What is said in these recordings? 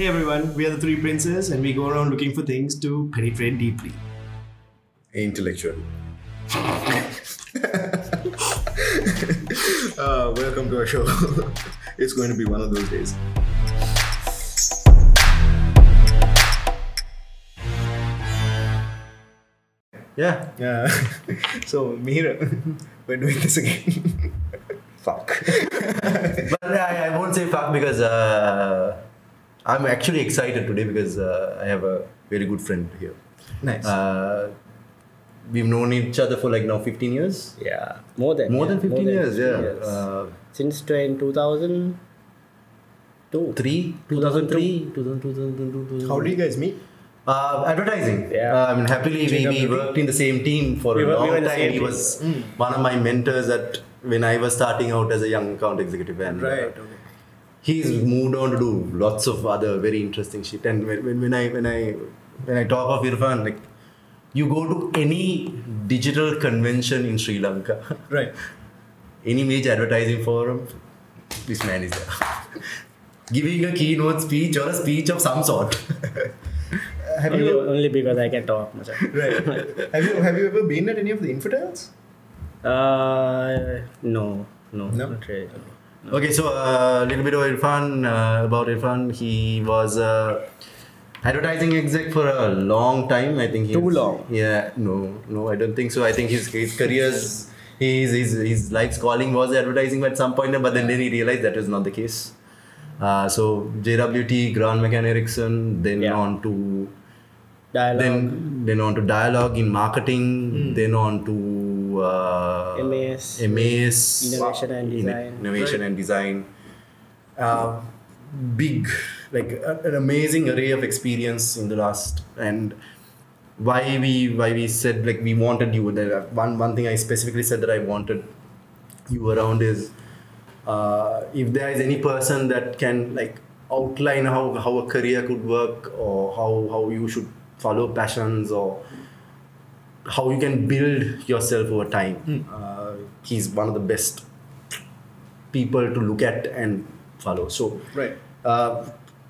Hey everyone, we are the Three Princes and we go around looking for things to penetrate deeply. Intellectual. uh, welcome to our show. it's going to be one of those days. Yeah. Yeah. so, Mihira, we're doing this again. Fuck. But I, I won't say fuck because uh, I'm actually excited today because uh, I have a very good friend here. Nice. Uh, we've known each other for like now 15 years. Yeah, more than More yeah, than 15 years, 15 yeah. years. Uh, Since 20, 2002. three, 2003, 2000, 2002, How did you guys meet? Uh, advertising. Yeah. Uh, I mean, happily we, we worked in the same team for We a were- long were in the time. He team. was one of my mentors at when I was starting out as a young account executive. And, uh, okay. He's moved on to do lots of other very interesting shit. And when, when, when I when I when I talk of Irfan, like you go to any digital convention in Sri Lanka, Right. any major advertising forum, this man is there. Giving a keynote speech or a speech of some sort. Have Only, you only because I can talk much. right? have you have you ever been at any of the infidels? Uh, no, no, No? not really. Okay, so a little bit of Irfan uh, about Irfan. He was uh, advertising exec for a long time. I think Too long? Yeah, no, no, I don't think so. I think his his career's his his his life's calling was advertising at some point, but then, then he realized that was not the case. Uh, so JWT, Grant McCann Erickson, then Yeah. on to Dialogue, then then on to dialogue in marketing, Hmm. then on to uh, MAS. MAS, Innovation and design. innovation and design. Uh, big, like a- an amazing array of experience in the last and why we why we said like we wanted you there one one thing I specifically said that I wanted you around is uh, if there is any person that can like outline how, how a career could work or how, how you should follow passions or how you can build yourself over time uh, he's one of the best people to look at and follow so Right. uh,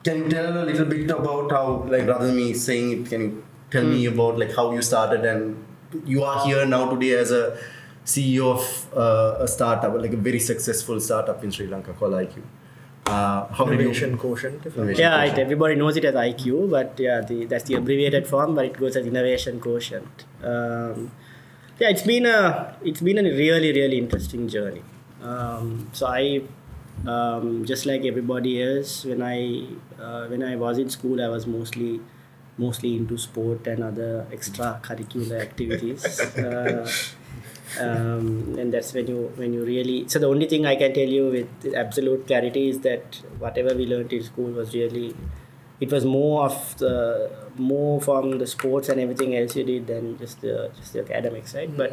can you tell a little bit about how like rather than me saying it can you tell me about like how you started and you are here now today as a CEO of uh, a startup like a very successful startup in Sri Lanka called IQ uh, how did Innovation you quotient. Innovation. Yeah, it, everybody knows it as IQ, but yeah, the, that's the abbreviated form, but it goes as innovation quotient. Um, yeah, it's been a it's been a really really interesting journey. Um, so I, um, just like everybody else, when I uh, when I was in school, I was mostly mostly into sport and other extracurricular activities. Uh, um, and that's when you when you really so the only thing i can tell you with absolute clarity is that whatever we learned in school was really it was more of the more from the sports and everything else you did than just the just the academics right? But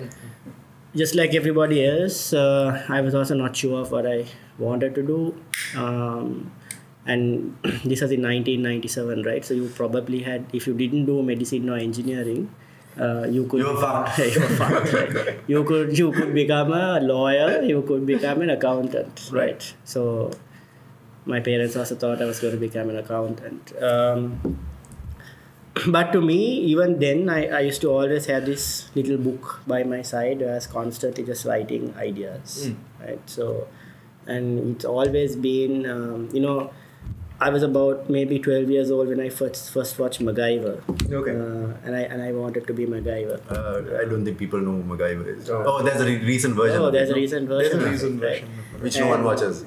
just like everybody else uh, i was also not sure of what i wanted to do. Um, and this was in 1997 right? So you probably had if you didn't do medicine or engineering uh, you could You were fucked. you were right? you could you could become a lawyer you could become an accountant right? So my parents also thought I was going to become an accountant. Um, but to me even then I, I used to always have this little book by my side where I was constantly just writing ideas right so and it's always been um, you know I was about maybe 12 years old when I first first watched MacGyver Okay. uh, and I and I wanted to be MacGyver uh, I don't think people know who MacGyver is Oh. oh, there's a re- recent version oh there's a no? recent There's a recent it, right? version. which no one watches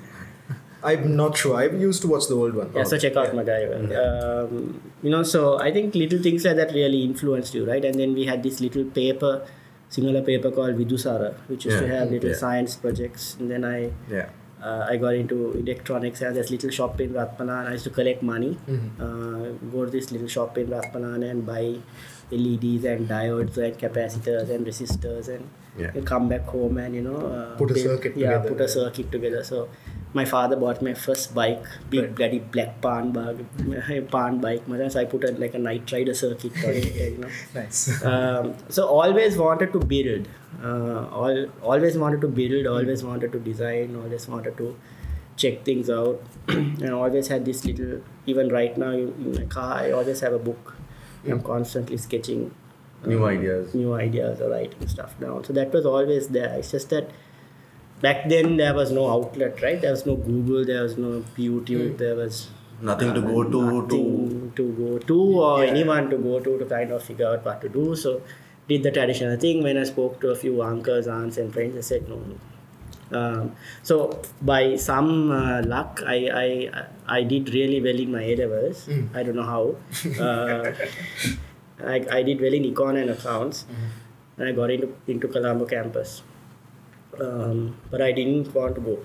I'm not sure. I used to watch the old one. Yeah, so check out MacGyver. Um, you know, so I think little things like that really influenced you, right? And then we had this little paper, similar paper called Vidusara, which used to have little Yeah. science projects. And then I yeah uh, I got into electronics. I had this little shop in Ratpanan. I used to collect money, uh, go to this little shop in Ratpanan and buy LEDs and diodes and capacitors and resistors and Yeah. come back home and you know uh, Put a build- circuit yeah together. put a circuit together so my father bought my first bike big Right. bloody black pan bag pan bike so I put a, like a Knight Rider circuit on it you know Nice. um, so always wanted to build uh, all, always wanted to build always wanted to design always wanted to check things out and always had this little even right now in my car, I always have a book. I'm constantly sketching New ideas. new ideas or writing stuff down. So that was always there. It's just that back then there was no outlet, right? There was no Google, there was no YouTube, there was Nothing to go to. To to go to or anyone to go to to kind of figure out what to do. So did the traditional thing. When I spoke to a few uncles, aunts, and friends, I said no. no. Um, so by some uh, luck, I, I I did really well in my A levels. I don't know how. Uh, I, I did well in econ and accounts, and I got into into Colombo campus. Um, but I didn't want to go,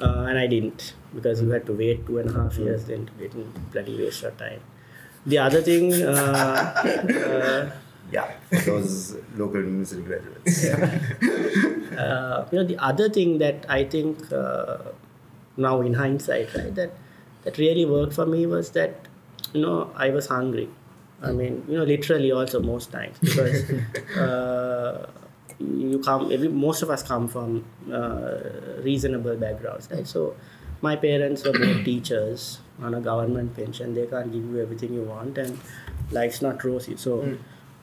uh, and I didn't because you had to wait two and a half years then to get in bloody waste your time. The other thing, uh, uh, yeah, those local university graduates. uh, you know, the other thing that I think uh, now in hindsight, right, that that really worked for me was that you know I was hungry. I mean, you know, literally also most times because uh, you come. Every, most of us come from uh, reasonable backgrounds, right? So my parents were both teachers on a government pension. They can't give you everything you want, and life's not rosy. So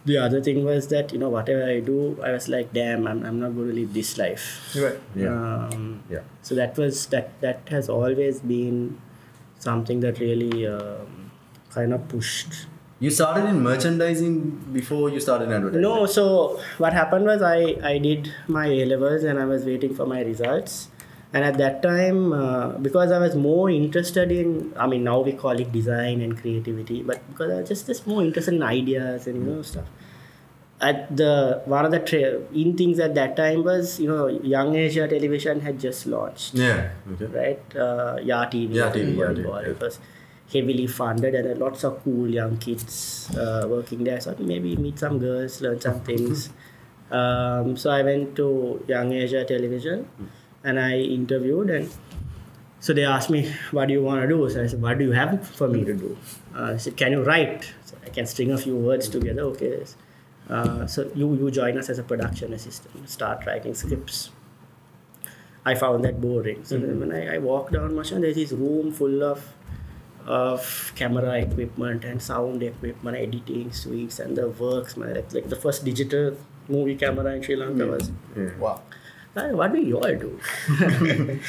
the other thing was that you know whatever I do, I was like, damn, I'm, I'm not going to live this life. Right. Yeah. Um, Yeah. So that was that that has always been something that really um, kind of pushed. You started in merchandising before you started in advertising. No, so what happened was I I did my A levels and I was waiting for my results. And at that time, uh, because I was more interested in, I mean, now we call it design and creativity, but because I was just, just more interested in ideas and, you know, stuff. At the, one of the tra- in things at that time was, you know, Young Asia Television had just launched. Yeah. Okay. right? Uh, Ya TV. yeah TV, it TV, yeah. Heavily funded and lots of cool young kids uh, working there. So maybe meet some girls, learn some things. um, so I went to Young Asia Television and I interviewed and so they asked me, what do you want to do? So I said, what do you have for me to do? Uh, I said, can you write? So I can string a few words together. Okay. Uh, so you, you join us as a production assistant, start writing scripts. I found that boring. So then when I, I walked down Mashan, there's this room full of of camera equipment and sound equipment, editing suites and the works. Man, like, like the first digital movie camera in Sri Lanka was. Wow. "Ah, What do you all do?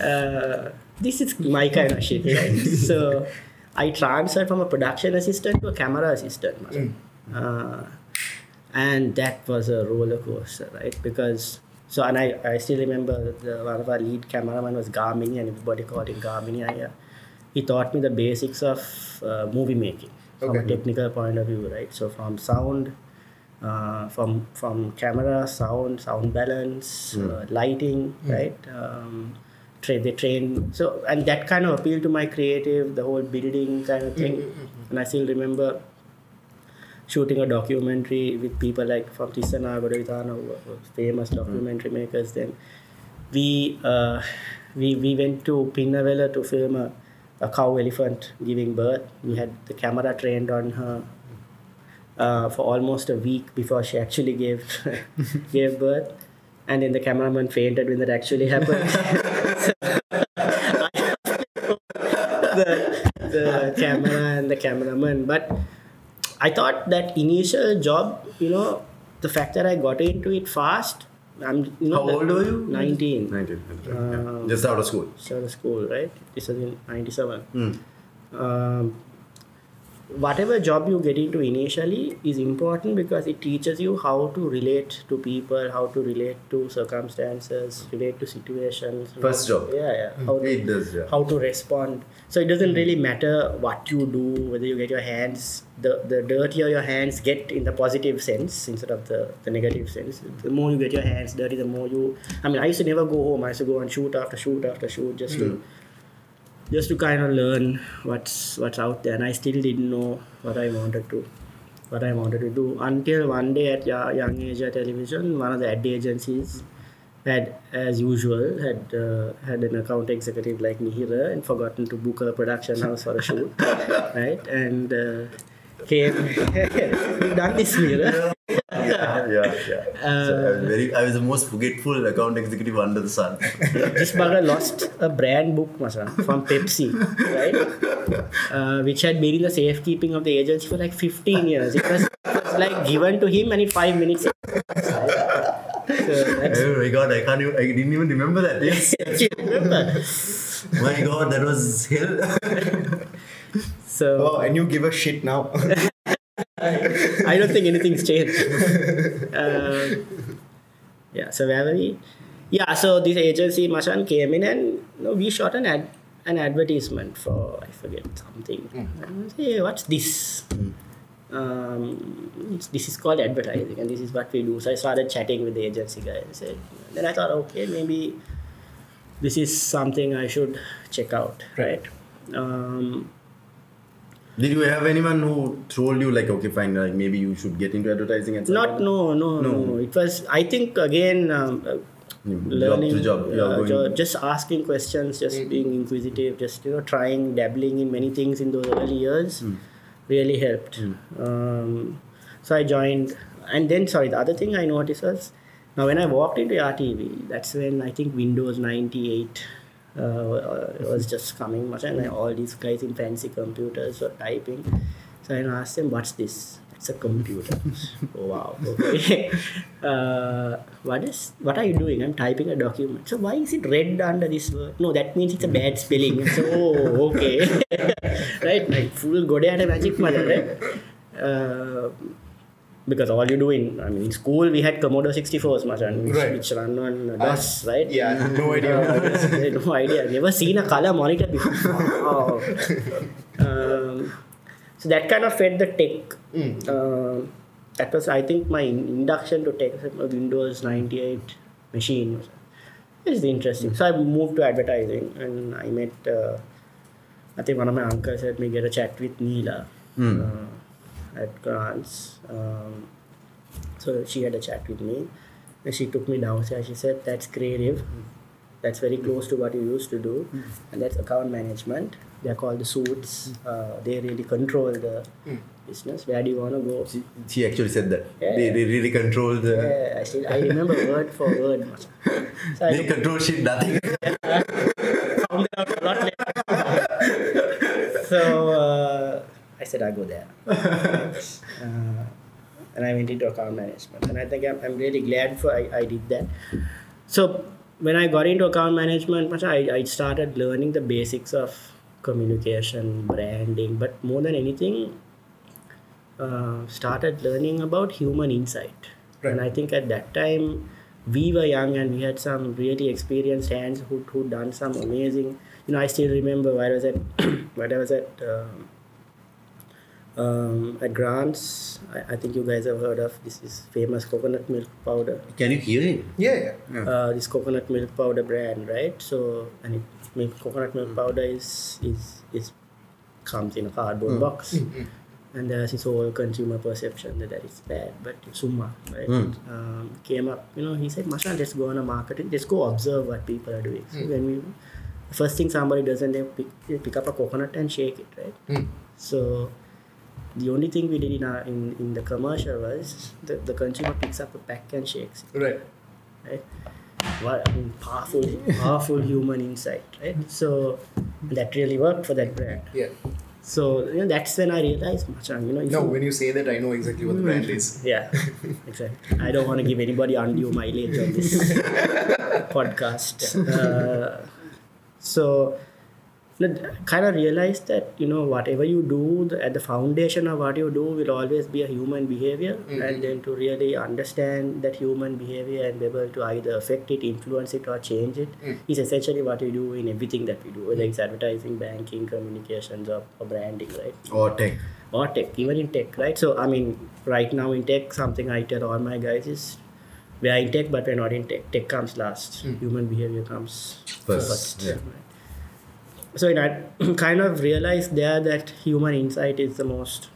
uh, this is my kind of shit, right? so I transferred from a production assistant to a camera assistant. man. Uh, and that was a roller coaster, right? Because so and I, I still remember the, one of our lead cameraman was Gamini and everybody called him Gamini. I, uh, he taught me the basics of uh, movie making from a technical point of view, right? So from sound, uh, from from camera, sound, sound balance, uh, lighting, right? Um, tra- they train so and that kind of appealed to my creative, the whole building kind of thing. And I still remember shooting a documentary with people like from Tisana were famous documentary makers. Then we uh, we we went to Pinnawala to film a, a cow elephant giving birth. We had the camera trained on her uh, for almost a week before she actually gave gave birth, and then the cameraman fainted when that actually happened. the, the camera and the cameraman, but I thought that initial job, you know, the fact that I got into it fast. I'm, you know, How old were you? Nineteen. 19. Uh, yeah. Just out of school. Started of school, right? This was in '97. Mm. Um, whatever job you get into initially is important because it teaches you how to relate to people, how to relate to circumstances, relate to situations. First job. Yeah, yeah. How to, It does, yeah. how to respond. So it doesn't hmm. really matter what you do, whether you get your hands, the, the dirtier your hands get in the positive sense instead of the, the negative sense. The more you get your hands dirty, the more you. I mean, I used to never go home. I used to go and shoot after shoot after shoot just to hmm. just to kind of learn what's what's out there. And I still didn't know what I wanted to what I wanted to do until one day at Young Asia Television, one of the ad agencies had, as usual, had uh, had an account executive like Mihira and forgotten to book a production house for a shoot, right? And uh, came. Done this, yeah, yeah, yeah. so I was very, I was the most forgetful account executive under the sun. this bugger lost a brand book Masan, from Pepsi, right? Uh, which had been in the safekeeping of the agency for like 15 years. It was, it was like given to him and in five minutes. So oh my god, I can't even, I didn't even remember that. Yes. you remember? my god, that was hell. So Oh, and you give a shit now. I don't think anything's changed. Uh, yeah, so where were we? Yeah, so this agency Mashan came in and you know, we shot an ad, an advertisement for I forget something. And I said, hey, what's this? Um, this is called advertising, and this is what we do. So I started chatting with the agency guy. And said, then I thought, okay, maybe this is something I should check out, right? Um, Did you have anyone who told you like, okay, fine, like maybe you should get into advertising and stuff? Not no, no No. no It was I think again um, uh, Job learning to job, uh, going- jo- just asking questions, just being inquisitive, just you know trying dabbling in many things in those early years really helped. Um, so I joined, and then sorry, the other thing I noticed was now when I walked into RTV, that's when I think Windows ninety eight. Uh, was just coming much and all these guys in fancy computers were typing. So I asked them what's this? It's a computer. Oh, wow okay. Uh, what is what are you doing? I'm typing a document. So why is it red under this word? No that means it's a bad spelling. So oh, okay right like full godiyata magic mother right uh, because all you do in I mean in school we had Commodore 64s much and which, Right. which run on DOS right yeah, no idea what that is. uh, no idea. Never seen a color monitor before. Wow. um, so that kind of fed the tech. Um, that was, I think, my induction to tech. A Windows 98 machine. It's interesting. So I moved to advertising, and I met. I think one of my uncles helped me get a chat with Neela uh, at Grants. Um, so she had a chat with me and she took me downstairs. She said, That's creative. That's very close to what you used to do. And that's account management. They're called the suits. Uh, they really control the business. Where do you want to go? She, she actually said that. Yeah. They, they really control the. Yeah, I, still, I remember word for word. So I They control shit, nothing. found out a lot later. So uh, I said, I go there. uh, and I went into account management. And I think I'm, I'm really glad for I, I did that. So when I got into account management, much I, I started learning the basics of communication, branding, but more than anything, uh, started learning about human insight. And I think at that time, we were young and we had some really experienced hands who who done some amazing. You know, I still remember when I was at when I was at um, um, at Grants. I, I think you guys have heard of this is famous coconut milk powder. Can you hear him? Yeah, yeah. Uh, this coconut milk powder brand, right? So and it milk, coconut milk powder is is is comes in a cardboard box. And there's this whole consumer perception that that is bad, but Summa, right? Um, came up, you know, he said, Mashan, let's go on a marketing, let's go observe what people are doing. So when we, the first thing somebody does, and they pick, they pick up a coconut and shake it, right? So the only thing we did in our in, in the commercial was the, the consumer picks up a pack and shakes it, Right. right? What I mean, powerful, powerful human insight, right? So that really worked for that brand. Yeah. So you know, that's when I realized, Machan, you know, No, you- when you say that, I know exactly what the brand is. yeah, exactly. I don't want to give anybody undue mileage on this podcast. Uh, so, kind of realized that you know whatever you do, the, at the foundation of what you do will always be a human behavior, mm-hmm. and then to really understand that human behavior and be able to either affect it, influence it, or change it it is essentially what we do in everything that we do, whether mm. it's advertising, banking, communications, or, or branding, right? Or tech. or tech, even in tech, right? So, I mean, right now in tech, something I tell all my guys is we are in tech, but we're not in tech. Tech comes last, human behavior comes First, first. yeah. right? So, and I kind of realized there that human insight is the most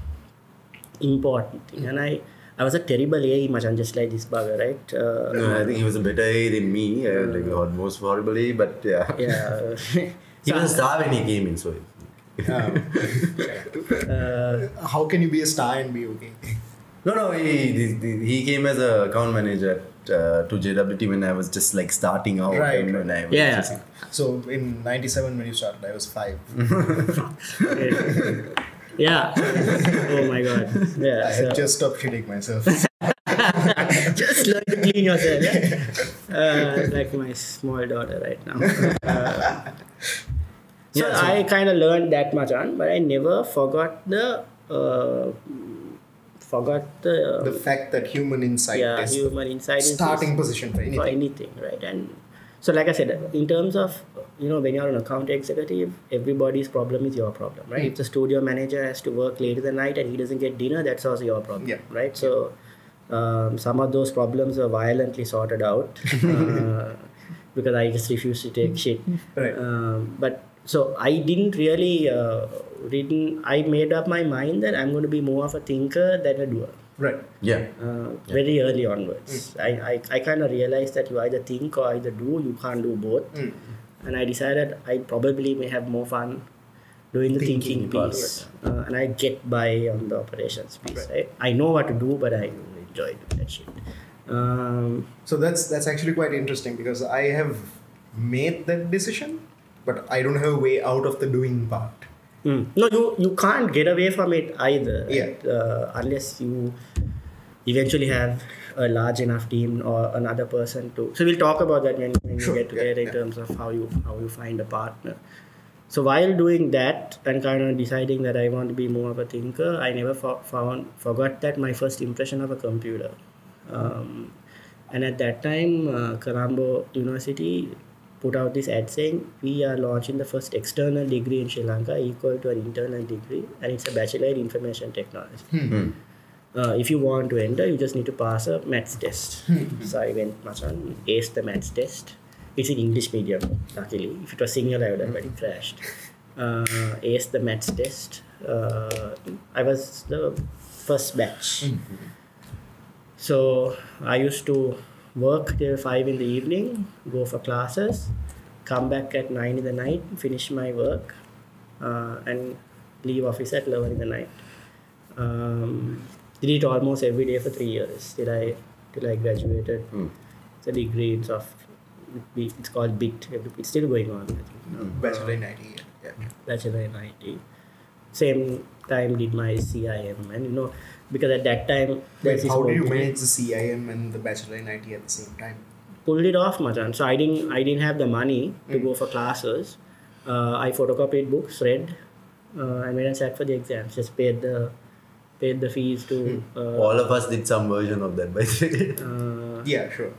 important thing. And I, I was a terrible AE machan, just like this bugger, right? Uh, No, I think he was a better A than me. I like got most horribly, but yeah. yeah. He was star when he came in, so Uh, how can you be a star and be okay? No, no, he, he, he came as a account manager uh, to JWT when I was just like starting out. Right, and when I was Yeah. just- So in '97 when you started, I was five. yeah. Oh my god. Yeah. I had just stopped shitting myself. just learn to clean yourself. Yeah? Uh, like my small daughter right now. Uh, so, Yeah, so- I kind of learned that much on, but I never forgot the uh, forgot the, the fact that human insight yeah is human insight is- starting position for anything. for anything. right? And so, like I said, in terms of you know, when you're an account executive, everybody's problem is your problem, right? If the studio manager has to work late in the night and he doesn't get dinner, that's also your problem, Yeah. right? So, um, some of those problems were violently sorted out uh, because I just refused to take shit. Right. Um, but so I didn't really uh, didn't I made up my mind that I'm going to be more of a thinker than a doer Right. Yeah. uh, very early onwards. I, I, I kind of realized that you either think or either do, you can't do both. Mm. And I decided I probably may have more fun doing the thinking, Thinking piece. Uh, and I get by on the operations piece. Right. I know what to do, but I enjoy doing that shit. Um, So that's that's actually quite interesting because I have made that decision, but I don't have a way out of the doing part. Mm. No, you, you can't get away from it either. Yeah. right? Uh, unless you eventually have a large enough team or another person to. So we'll talk about that when, when Sure, we get yeah, together in yeah. terms of how you how you find a partner. So while doing that and kind of deciding that I want to be more of a thinker, I never fo- found forgot that my first impression of a computer. Um, and at that time, uh, Colombo University put out this ad saying we are launching the first external degree in Sri Lanka equal to an internal degree, and it's a bachelor in information technology. Hmm. Uh, if you want to enter, you just need to pass a maths test. so I went much on, aced the maths test. It's in English medium, luckily. If it was Sinhala, I would have already crashed. Uh, aced the maths test. Uh, I was the first batch. So I used to work till 5 in the evening, go for classes, come back at 9 in the night, finish my work, uh, and leave office at 11 in the night. Um, did it almost every day for three years till I till I graduated. Hmm. It's a degree in soft. It's called BIT. It's still going on. I think. now. Bachelor in IT. Yeah. Bachelor in IT. Same time did my CIM, and you know because at that time Wait, how do you manage the CIM and the bachelor in IT at the same time? pulled it off, Machan. So I didn't I didn't have the money to Mm. go for classes. Uh, I photocopied books, read, uh, and went and sat for the exams. Just paid the paid the fees to. Uh, All of us did some version of that, by the way. uh, Yeah, sure.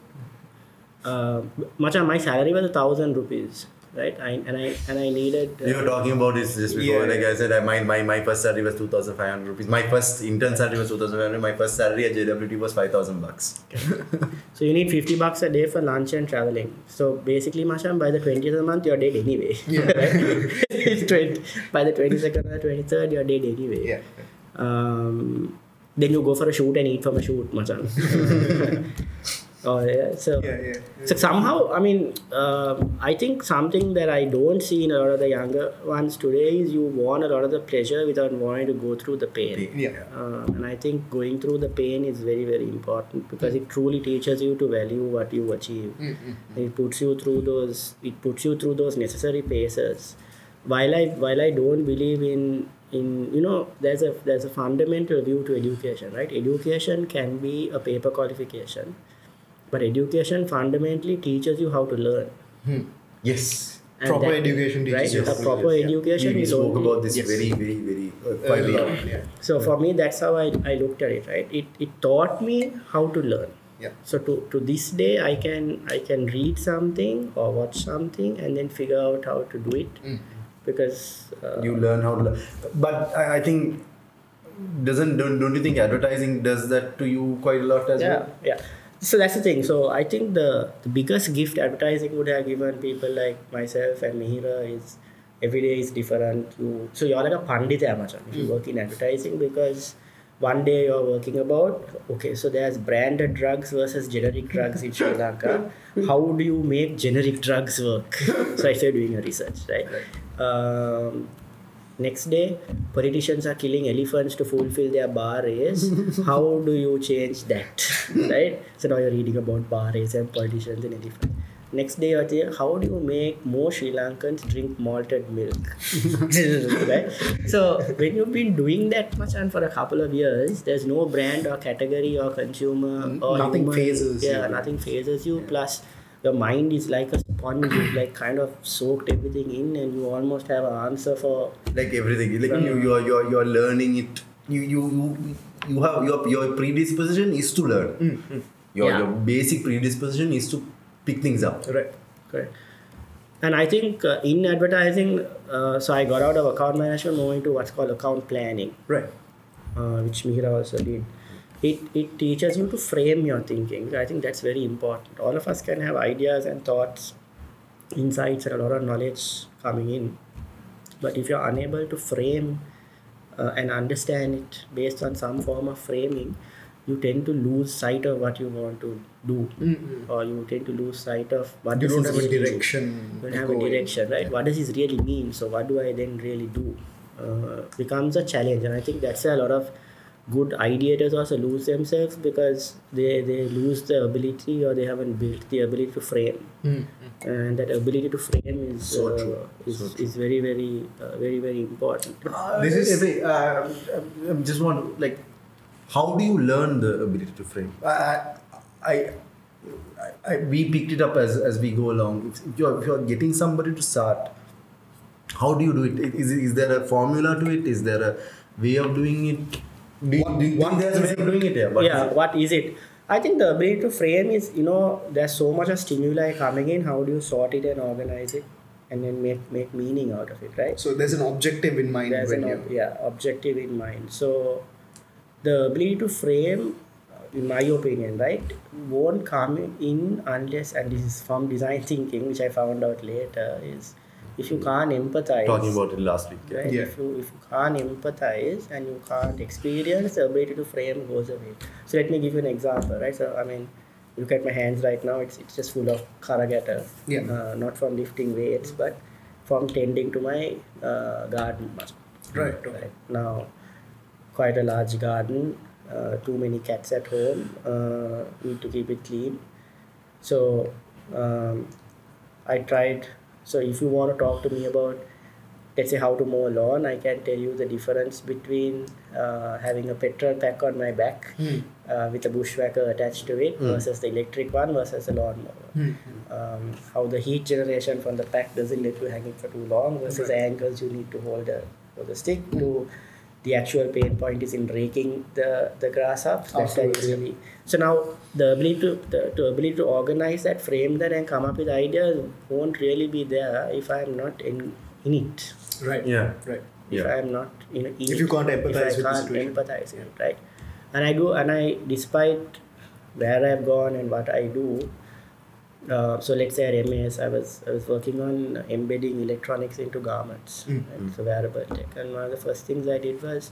uh, Machan, my salary was a thousand rupees, right? I, and I and I needed. We were talking about this just before. Yeah. Like I said, I, my, my, my first salary was 2,500 rupees. My first intern salary was 2,500. My first salary at JWT was 5,000 bucks. So you need 50 bucks a day for lunch and traveling. So basically, Masham, by the 20th of the month, you're dead anyway. Yeah. right? It's 20, by the 22nd or the 23rd, you're dead anyway. Yeah. Um, then you go for a shoot and eat from a shoot, Machan. Oh, yeah. So, Yeah, yeah. so somehow, I mean, um, I think something that I don't see in a lot of the younger ones today is you want a lot of the pleasure without wanting to go through the pain. Yeah. Uh, and I think going through the pain is very, very important because it truly teaches you to value what you achieve. Mm-mm. It puts you through those. It puts you through those necessary paces. While I while I don't believe in in you know there's a there's a fundamental view to education, right? Education can be a paper qualification, but education fundamentally teaches you how to learn. Hmm. Yes. And Proper that- education teaches right? you A how to proper yeah. education we is spoke only- about this Yes. very, very, very uh, quite Early on, lot. yeah. So for me, that's how I, I looked at it. Right? It it taught me how to learn. Yeah. So to, to this day, I can I can read something or watch something and then figure out how to do it Mm. because uh, You learn how to learn. But I, I think, doesn't don't, don't you think advertising does that to you quite a lot as yeah well? yeah. So that's the thing. So I think the the biggest gift advertising would have given people like myself and Mihira is every day is different. You so you're like a pandit Amazon if you work in advertising because one day you're working about okay so there's branded drugs versus generic drugs in Sri Lanka. How do you make generic drugs work? so I started doing a research right. Um, Next day, politicians are killing elephants to fulfill their bar race. How do you change that? right? So now you're reading about bar race and politicians and elephants. Next day, you're saying, how do you make more Sri Lankans drink malted milk? right? So when you've been doing that much and for a couple of years, there's no brand or category or consumer or Nothing human- fazes Yeah, you. nothing fazes you. Plus, your mind is like a sponge. You've like kind of soaked everything in, and you almost have an answer for like everything like you you're, you're you're learning it you you you, you have your your predisposition is to learn your Yeah. your basic predisposition is to pick things up Right. correct. And I think uh, in advertising, uh, so I got out of account management, moving to what's called account planning. Right. uh, which Mihira also did. It, it teaches you to frame your thinking. I think that's very important. All of us can have ideas and thoughts, insights, and a lot of knowledge coming in. But if you're unable to frame uh, and understand it based on some form of framing, you tend to lose sight of what you want to do, or you tend to lose sight of what You don't have a really- direction. don't have a direction, right? What does this really mean? So what do I then really do? Uh, becomes a challenge, and I think that's a lot of good ideators also lose themselves because they they lose the ability or they haven't built the ability to frame, and that ability to frame is So uh, true. is, So true. is very very uh, very very important. this is uh, I just want to like how do you learn the ability to frame? I, I, I, I we picked it up as, as we go along. If you're, if you're getting somebody to start how do you do it? Is, is there a formula to it? Is there a way of doing it do you, What- do you what there's a way of doing it yeah, What is yeah, it? what is it? I think the ability to frame is, you know, there's so much of stimuli coming in. How do you sort it and organize it, and then make make meaning out of it, right? So there's an objective in mind there's an ob- yeah objective in mind so the ability to frame in my opinion right won't come in unless and this is from design thinking which i found out later is if you can't empathize talking about it last week yeah. right Yeah. if you if you can't empathize and you can't experience the ability to frame goes away so let me give you an example right so i mean look at my hands right now it's, it's just full of karagata Yeah. uh, not from lifting weights but from tending to my uh, garden Right. right now quite a large garden uh, too many cats at home uh, need to keep it clean so um, i tried so if you want to talk to me about let's say how to mow a lawn i can tell you the difference between uh, having a petrol pack on my back uh, with a bushwhacker attached to it versus the electric one versus a lawnmower um, how the heat generation from the pack doesn't let you hang it for too long versus the angles you need to hold the, hold the stick to the actual pain point is in raking the, the grass up. That's why it's Afterwards, yeah. really so now the ability to the, to ability to organize that, frame that, and come up with ideas won't really be there if I am not in in it. Right. Yeah. Right. If Yeah. I am not in, in If you can't if empathize I with the can't situation. empathize with it, right? And I do, and I despite where I've gone and what I do. Uh, so let's say at MAS, I was I was working on embedding electronics into garments, Mm. right? so wearable tech. And one of the first things I did was,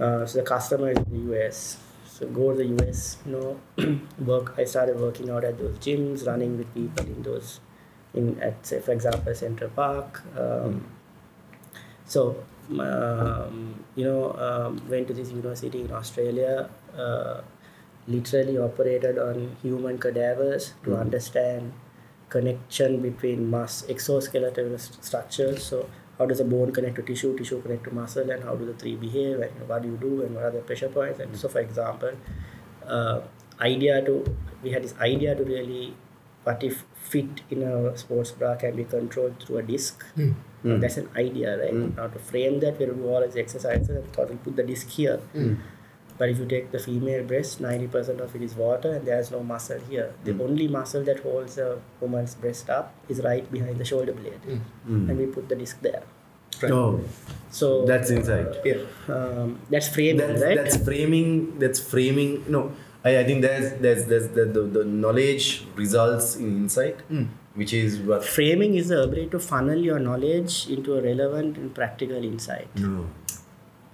uh, so the customer is in the US, so go to the US, you know, work. I started working out at those gyms, running with people in those, in at say for example Central Park. Um, so um, you know, um, went to this university in Australia. Uh, literally operated on human cadavers to understand connection between musculoskeletal st- structures. So how does a bone connect to tissue, tissue connect to muscle, and how do the three behave, and what do you do, and what are the pressure points? And so, for example, uh, idea to we had this idea to really what if fit in a sports bra can be controlled through a disc. Uh, that's an idea, right? Now to frame that, We'll do all these exercises and thought we'll put the disc here. But if you take the female breast, 90% of it is water and there's no muscle here. The hmm. only muscle that holds a woman's breast up is right behind the shoulder blade. Hmm. Hmm. And we put the disc there. Right. Oh, So that's insight. Uh, yeah. um, that's framing, that's, right? that's framing that's framing no I, I think there's there's there's the, the, the knowledge results in insight which is what framing is the ability to funnel your knowledge into a relevant and practical insight, no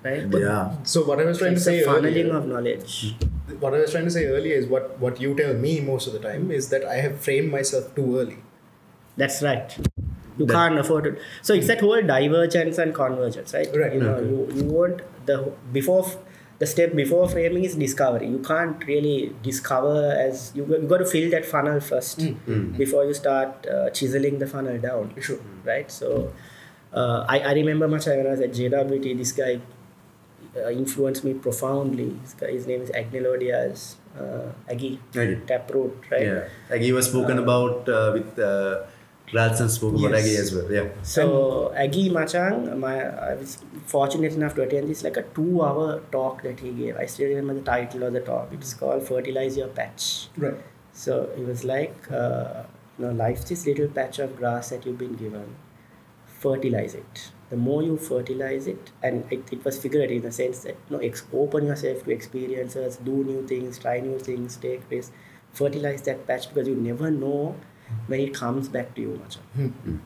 right? yeah So what I was trying it's to say funneling earlier, of knowledge. what I was trying to say earlier is what what you tell me most of the time is that I have framed myself too early. That's right. You That- can't afford it. So it's that whole divergence and convergence, right? Right. You know, you, you want the before the step before framing is discovery. You can't really discover as you got, you got to fill that funnel first before you start uh, chiseling the funnel down. Sure. Right. So uh, I, I remember much when I was at JWT. This guy influenced me profoundly. His name is Agnello Dias, uh, Aggie, Aggie. Taproot, right? Yeah, Aggie was spoken about uh, with uh, Ralston spoke about Yes. Aggie as well. Yeah. So Aggie Machang, my I was fortunate enough to attend this like a two-hour talk that he gave. I still remember the title of the talk. It's called "Fertilize Your Patch." Right. So it was like, uh, you know, life's this little patch of grass that you've been given. Fertilize it. The more you fertilize it, and it, it was figurative in the sense that, you know, ex- open yourself to experiences, do new things, try new things, take risks. Fertilize that patch because you never know when it comes back to you, Machang.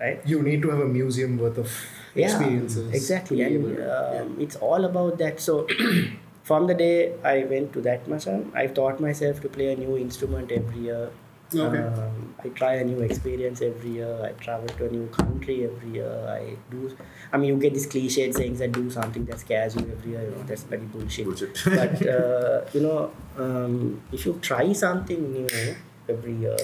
Right? You need to have a museum worth of experiences. exactly to be and able to- um, it's all about that so from the day i went to that masham i taught myself to play a new instrument every year Okay. um, i try a new experience every year i travel to a new country every year i do i mean you get these cliched sayings that do something that scares you every year you know that's very bullshit, Bullshit. but uh, you know um, if you try something new every year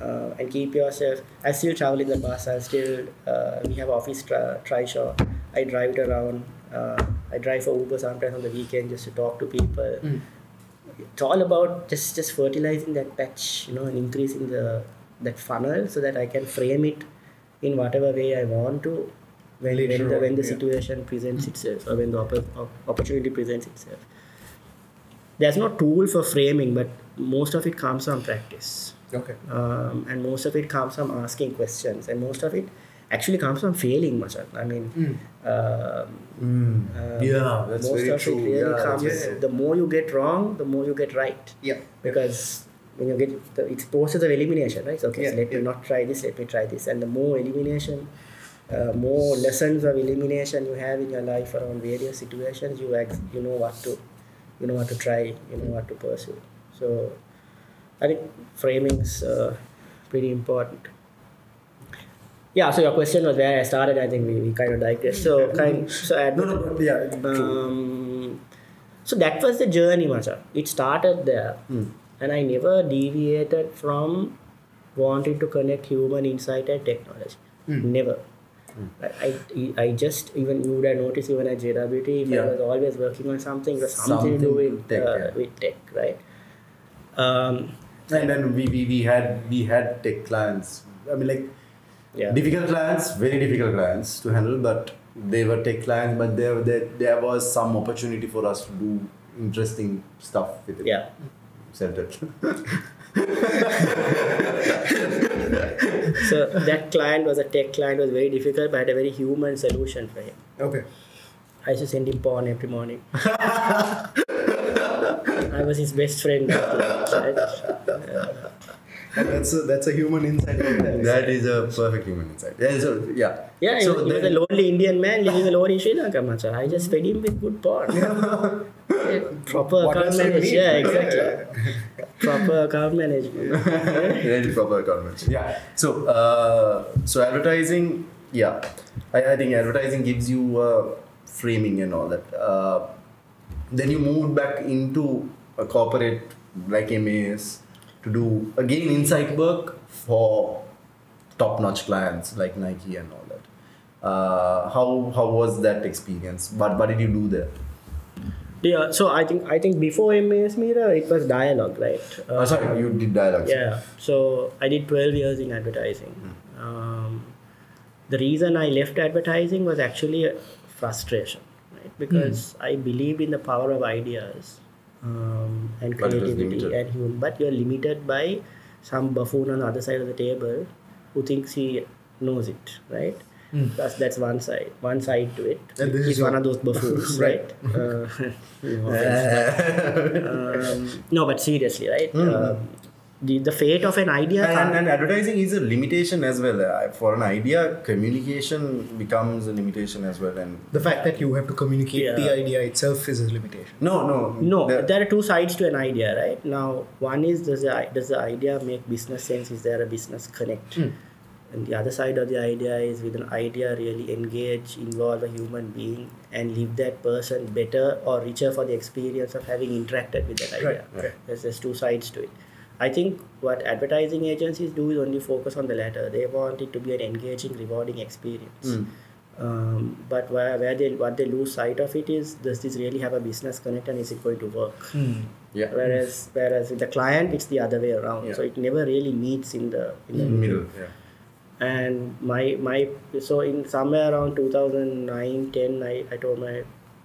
uh, and keep yourself. I still travel in the bus. I still uh, we have office tri- trishaw. I drive it around. Uh, I drive for Uber sometimes on the weekend just to talk to people. Mm. It's all about just just fertilizing that patch, you know, and increasing the that funnel so that I can frame it in whatever way I want to when Later when the, when the yeah. situation presents itself or when the opp- opportunity presents itself. There's no tool for framing, but most of it comes from practice Okay. um, and most of it comes from asking questions and most of it actually comes from failing much i mean Mm. um, Mm. um, Yeah, that's most very of true. it really Yeah, comes that's- the more you get wrong the more you get right Yeah. because when you get the it's process of elimination right so okay so Yeah, let me not try this let me try this and the more elimination uh, more lessons of elimination you have in your life around various situations you ex- you know what to you know what to try you know what to pursue so i think framing's uh, pretty important yeah so your question was where i started i think we, we kind of digressed so kind so No, no, yeah, um, so that was the journey, Macha. It started there, Mm. and I never deviated from wanting to connect human insight and technology. Mm. Never. I, I, I just even you would have noticed even at JWT, if Yeah. I was always working on something, it was something, to do with tech, uh, yeah. with tech, right? Um, And then we, we, we had we had tech clients. I mean like yeah. difficult clients, very difficult clients to handle, but they were tech clients, but there there, there was some opportunity for us to do interesting stuff with it. Yeah. Self-help. So that client was a tech client, was very difficult, but had a very human solution for him. Okay. I used to send him porn every morning. I was his best friend. Right? And that's a, that's a human insight. right that is a perfect human insight. Yeah, so yeah. Yeah, he, so was, he was a lonely Indian man living alone in Sri Lanka, macha. I just fed him with good porn. Yeah, proper What account else do you management. Yeah, exactly. proper account management. Very proper convention. Yeah. So, uh, so advertising, yeah, I, I think advertising gives you uh, framing and all that. Uh, then you moved back into a corporate like MAS to do again insight work for top-notch clients like Nike and all that. Uh, how how was that experience? What what did you do there? Yeah, so I think I think before MAS Mira, it was dialogue, right? Uh, sorry, you did dialogue. Yeah. So I did 12 years in advertising. Um, the reason I left advertising was actually a frustration, right? Because I believed in the power of ideas um, and But creativity and human, but you're limited by some buffoon on the other side of the table who thinks he knows it, right? That's, that's one side, one side to it. And this He's is one your- of those buffoons, Right. right? Uh, no offense um, no, but seriously, right? Um, the, the fate of an idea. And, can't- and advertising is a limitation as well. Uh, For an idea, communication becomes a limitation as well. And The fact that you have to communicate Yeah. the idea itself is a limitation. no, no, no, the- there are two sides to an idea, right? Now, one is does the, does the idea make business sense? Is there a business connect? and the other side of the idea is with an idea really engage involve a human being and leave that person better or richer for the experience of having interacted with that idea Right, right. there's, there's two sides to it i think what advertising agencies do is only focus on the latter they want it to be an engaging rewarding experience Mm. um, but where, where they what they lose sight of it is does this really have a business connect and is it going to work Yeah. whereas whereas with the client it's the other way around Yeah. so it never really meets in the in the Middle. Yeah. and my my so in somewhere around 2009 10 i, I told my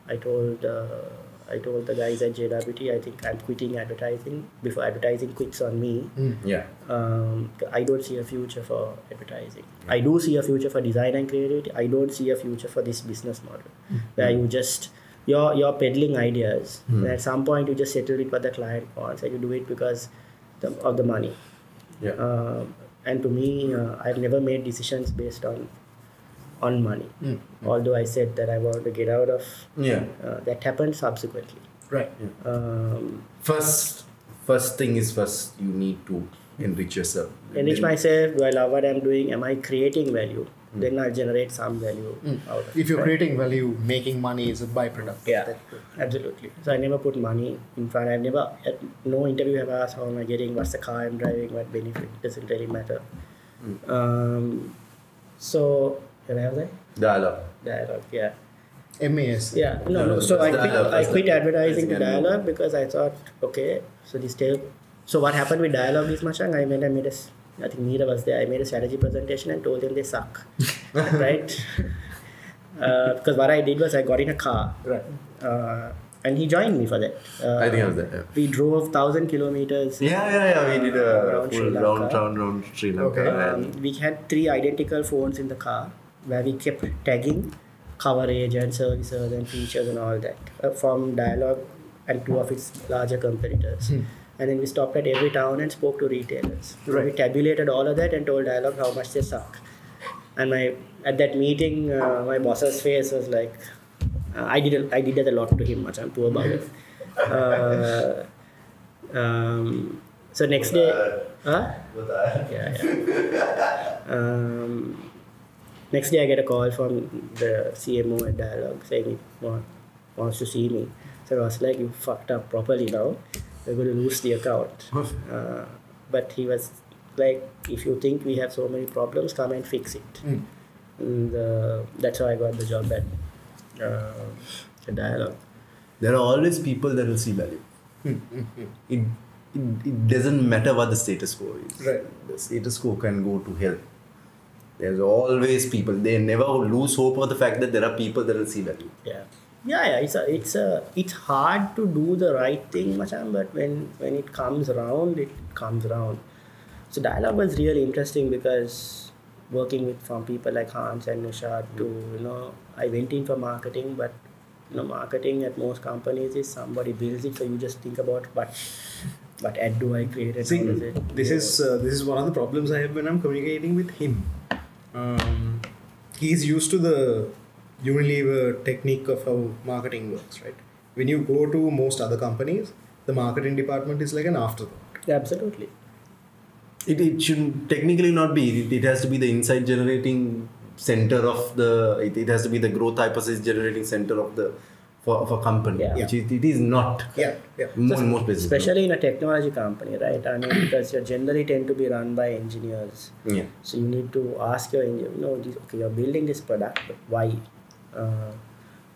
i told uh, i told the guys at jwt i think i'm quitting advertising before advertising quits on me. Yeah. um, i don't see a future for advertising. I do see a future for design and creativity. I don't see a future for this business model where you just you're you're peddling ideas. And at some point you just settle it what the client wants and you do it because the, of the money. Yeah. um, and to me, uh, I've never made decisions based on on money. Although I said that I wanted to get out of, yeah. uh, that happened subsequently. Right. Um, First, first thing is first you need to enrich yourself. enrich Then- myself. Do I love what I'm doing? Am I creating value? Then I'll generate some value out of If you're right? creating value, making money is a byproduct. Yeah, That- absolutely. So I never put money in front. I've never, at no interview have asked how am I getting, what's the car I'm driving, what benefit, doesn't really matter. Um, so, can I have that? Dialog. Dialog, yeah. MAS. Yeah, no, No, no. no, So I quit, I quit advertising to the- Dialog because I thought, okay, so this tail. So what happened with Dialog is Machang, I made, I made a, s- I think Meera was there, I made a strategy presentation and told them they suck. right? Uh, because what I did was I got in a car Right. uh, and he joined me for that. Uh, I think I was there. Yeah. We drove thousand kilometers. Yeah, yeah, yeah. We did a Around full round, round, round Sri Lanka. Okay. Um, we had three identical phones in the car where we kept tagging coverage and services and features and all that uh, from Dialog and two of its larger competitors. And then we stopped at every town and spoke to retailers. So we tabulated all of that and told Dialog how much they suck. And my at that meeting, uh, my boss's face was like, uh, I did a, I did that a lot to him. Much I'm poor about it. Uh, um, so next day, huh? yeah, yeah. Um, next day, I get a call from the CMO at Dialog saying he want, wants to see me. So I was like, "You fucked up properly now. We're going to lose the account." Uh, but he was like, "If you think we have so many problems, come and fix it." Mm. And uh, that's how I got the job at, uh, at Dialog. There are always people that will see value. It, it, it doesn't matter what the status quo is. Right. The status quo can go to hell. There's always people. They never lose hope of the fact that there are people that will see value. Yeah. Yeah, yeah, it's a, it's a, it's hard to do the right thing, Machan, but when when it comes around, it comes around. So Dialog was really interesting because working with from people like Hans and Nushad to you know, I went in for marketing, but you know, marketing at most companies is somebody builds it, so you just think about what what ad do I create and See, how it. this yeah. is uh, this is one of the problems I have when I'm communicating with him. Um, he's used to the Unilever technique of how marketing works, right? When you go to most other companies, the marketing department is like an afterthought. absolutely. It, it should technically not be. It, it has to be the insight generating center of the. It, it has to be the growth hypothesis generating center of the for of a company, Yeah. which it, it is not. Yeah, yeah. More, in most places. Especially in a technology company, right? I mean, because you generally tend to be run by engineers. Yeah. So you need to ask your engineer, you know, okay, you're building this product, but why? Uh,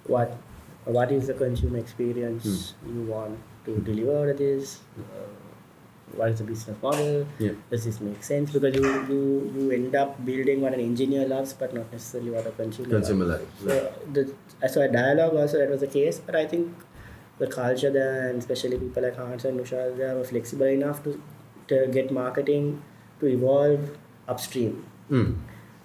what what is the consumer experience you want to deliver this? Uh, what is the business model? Yeah. Does this make sense? Because you, you, you end up building what an engineer loves, but not necessarily what a consumer, Consumer loves. So, the, so a Dialog also that was the case, but I think the culture there, and especially people like Hans and Nushad, they were flexible enough to, to get marketing to evolve upstream. Mm.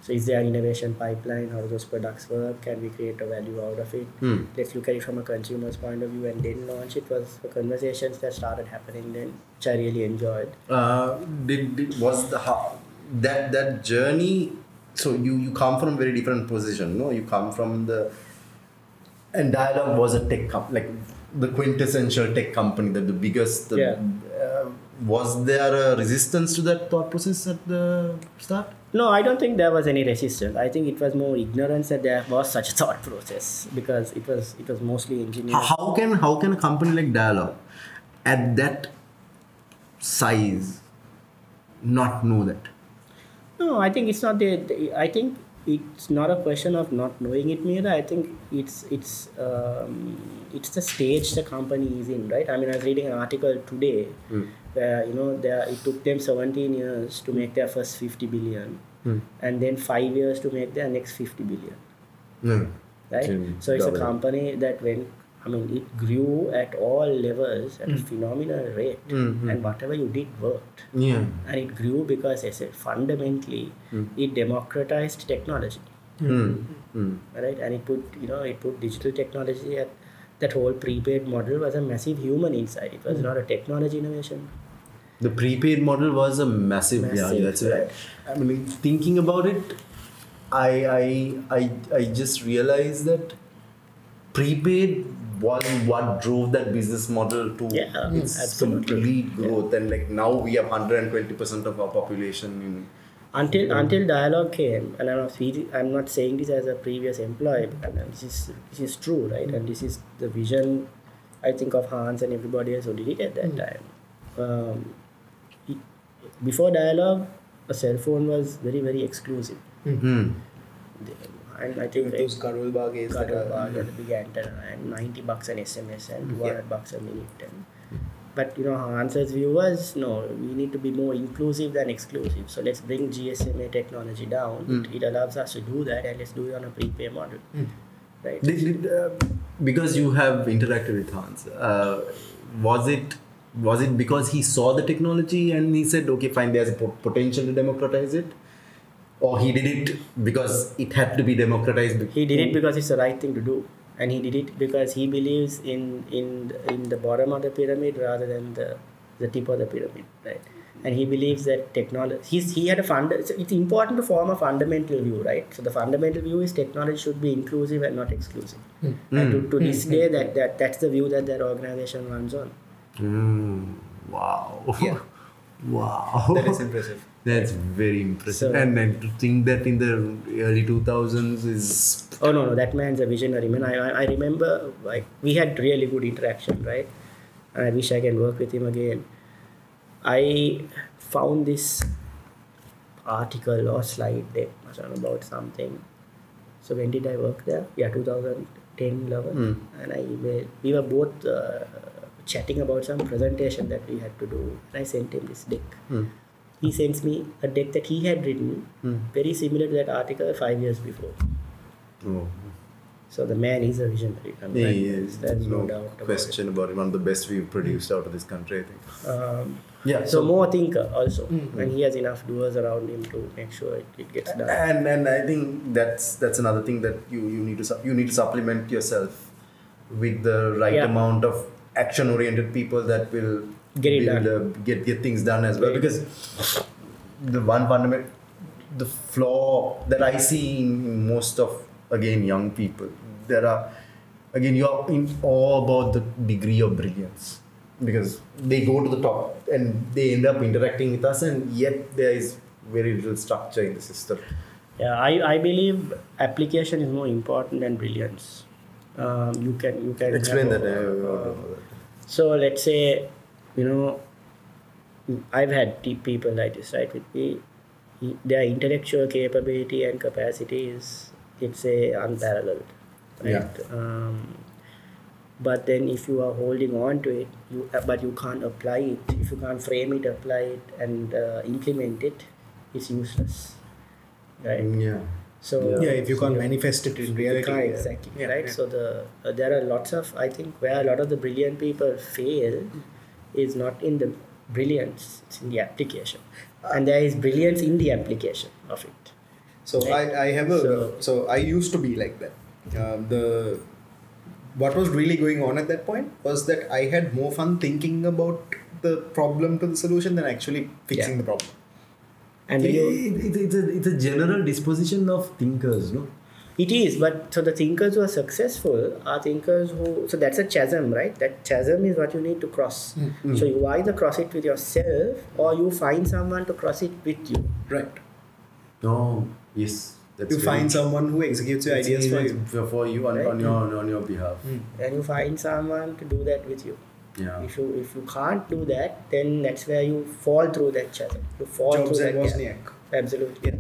So is there an innovation pipeline? How do those products work? Can we create a value out of it? Hmm. Let's look at it from a consumer's point of view and then launch it was the conversations that started happening then, which I really enjoyed. uh, did, did was the how, that that journey so you you come from a very different position no you come from the and dialogue was a tech com- like the quintessential tech company the, the biggest the, Yeah. Was there a resistance to that thought process at the start? No, I don't think there was any resistance. I think it was more ignorance that there was such a thought process because it was it was mostly engineers. How, can how can a company like Dialog at that size not know that? No, I think it's not the. the- I think it's not a question of not knowing it, Mira. I think it's it's um, it's the stage the company is in, right? I mean, I was reading an article today where you know there it took them 17 years to make their first 50 billion, and then five years to make their next 50 billion, No. right? So it's a company that went. I mean, it grew at all levels at a phenomenal rate, and whatever you did worked. Yeah. and it grew because I said fundamentally it democratized technology. Hmm. Hmm. right? And it put you know it put digital technology at that whole prepaid model was a massive human insight. It was not a technology innovation The prepaid model was a massive, yeah, that's right. I mean, thinking about it, I, I, I, I just realized that prepaid was what drove that business model to Yeah, its absolutely. complete growth. And like now we have 120% of our population in. until until Dialog came and I'm not, I'm not saying this as a previous employee and this is this is true right and this is the vision I think of Hans and everybody else who did it at that time um, before Dialog a cell phone was very very exclusive Hmm. and I think Those Karol Baghes that got a are- bag and big antenna and 90 bucks an SMS and 200 bucks a minute. And, but you know, Hans's view was no, we need to be more inclusive than exclusive. So let's bring GSMA technology down. It, it allows us to do that and let's do it on a prepay model. Right? Did, did, uh, because you have interacted with Hans, uh, was it was it because he saw the technology and he said, okay, fine, there's a po- potential to democratize it, or he did it because it had to be democratized? He did it because it's the right thing to do. And he did it because he believes in in in the bottom of the pyramid rather than the the tip of the pyramid, right? And he believes that technology. He's he had a fund. So it's important to form a fundamental view, right? So the fundamental view is technology should be inclusive and not exclusive. Hmm. And to, to hmm. hmm. this day, that, that that's the view that that organization runs on. Mm, wow. Yeah. wow. That is impressive. That's very impressive. So- and, and to think that in the early 2000s is. Oh no, no, that man's a visionary man. I, I, I remember like we had really good interaction, right? And I wish I can work with him again. I found this article or slide deck I don't know, about something. So when did I work there? Yeah, 2010, 11. And I we- we were both uh, chatting about some presentation that we had to do. And I sent him this deck. Hmm. He sends me a deck that he had written, hmm. very similar to that article five years before. Oh, So the man is a visionary. I mean, yeah, yeah, there's no, no doubt about question about it. One of the best we've produced out of this country, I think. Um, Yeah. so more thinker also, hmm. and he has enough doers around him to make sure it, it gets done. and and I think that's that's another thing that you you need to su- you need to supplement yourself with the right Yeah. amount of action oriented people that will Get it done. get get things done as well Right. because the one fundamental the flaw that I see in most of again young people there are again you're in awe about the degree of brilliance because they go to the top and they end up interacting with us and yet there is very little structure in the system Yeah, I, I believe application is more important than brilliance. Um, you can you can explain that a- I don't know that. So let's say, you know, I've had people like this, right? With me, their intellectual capability and capacity is it's a unparalleled, right? Um, but then if you are holding on to it, you uh, but you can't apply it. If you can't frame it, apply it, and uh, implement it, it's useless, right? yeah So Yeah, if you can't manifest it in reality. can't yeah. exactly Yeah, right yeah. so the uh, there are lots of i think where a lot of the brilliant people fail is not in the brilliance it's in the application and there is brilliance in the application of it So I, I have a So- so, I used to be like that. Um, the what was really going on at that point was that I had more fun thinking about the problem to the solution than actually fixing Yeah. the problem. And when you, it, it, it's, a, it's a general disposition of thinkers no It is, but so the thinkers who are successful are thinkers who. So that's a chasm, right? That chasm is what you need to cross. Mm, mm. So you either cross it with yourself or you find someone to cross it with you. Right. No, yes. That's You very find true. someone who executes your It's ideas for you. for, for you on, Right. on your on your behalf. Mm. And you find someone to do that with you. Yeah. If you if you can't do that, then that's where you fall through that chasm. You fall Jobs through and that gap. Wozniak. Absolutely.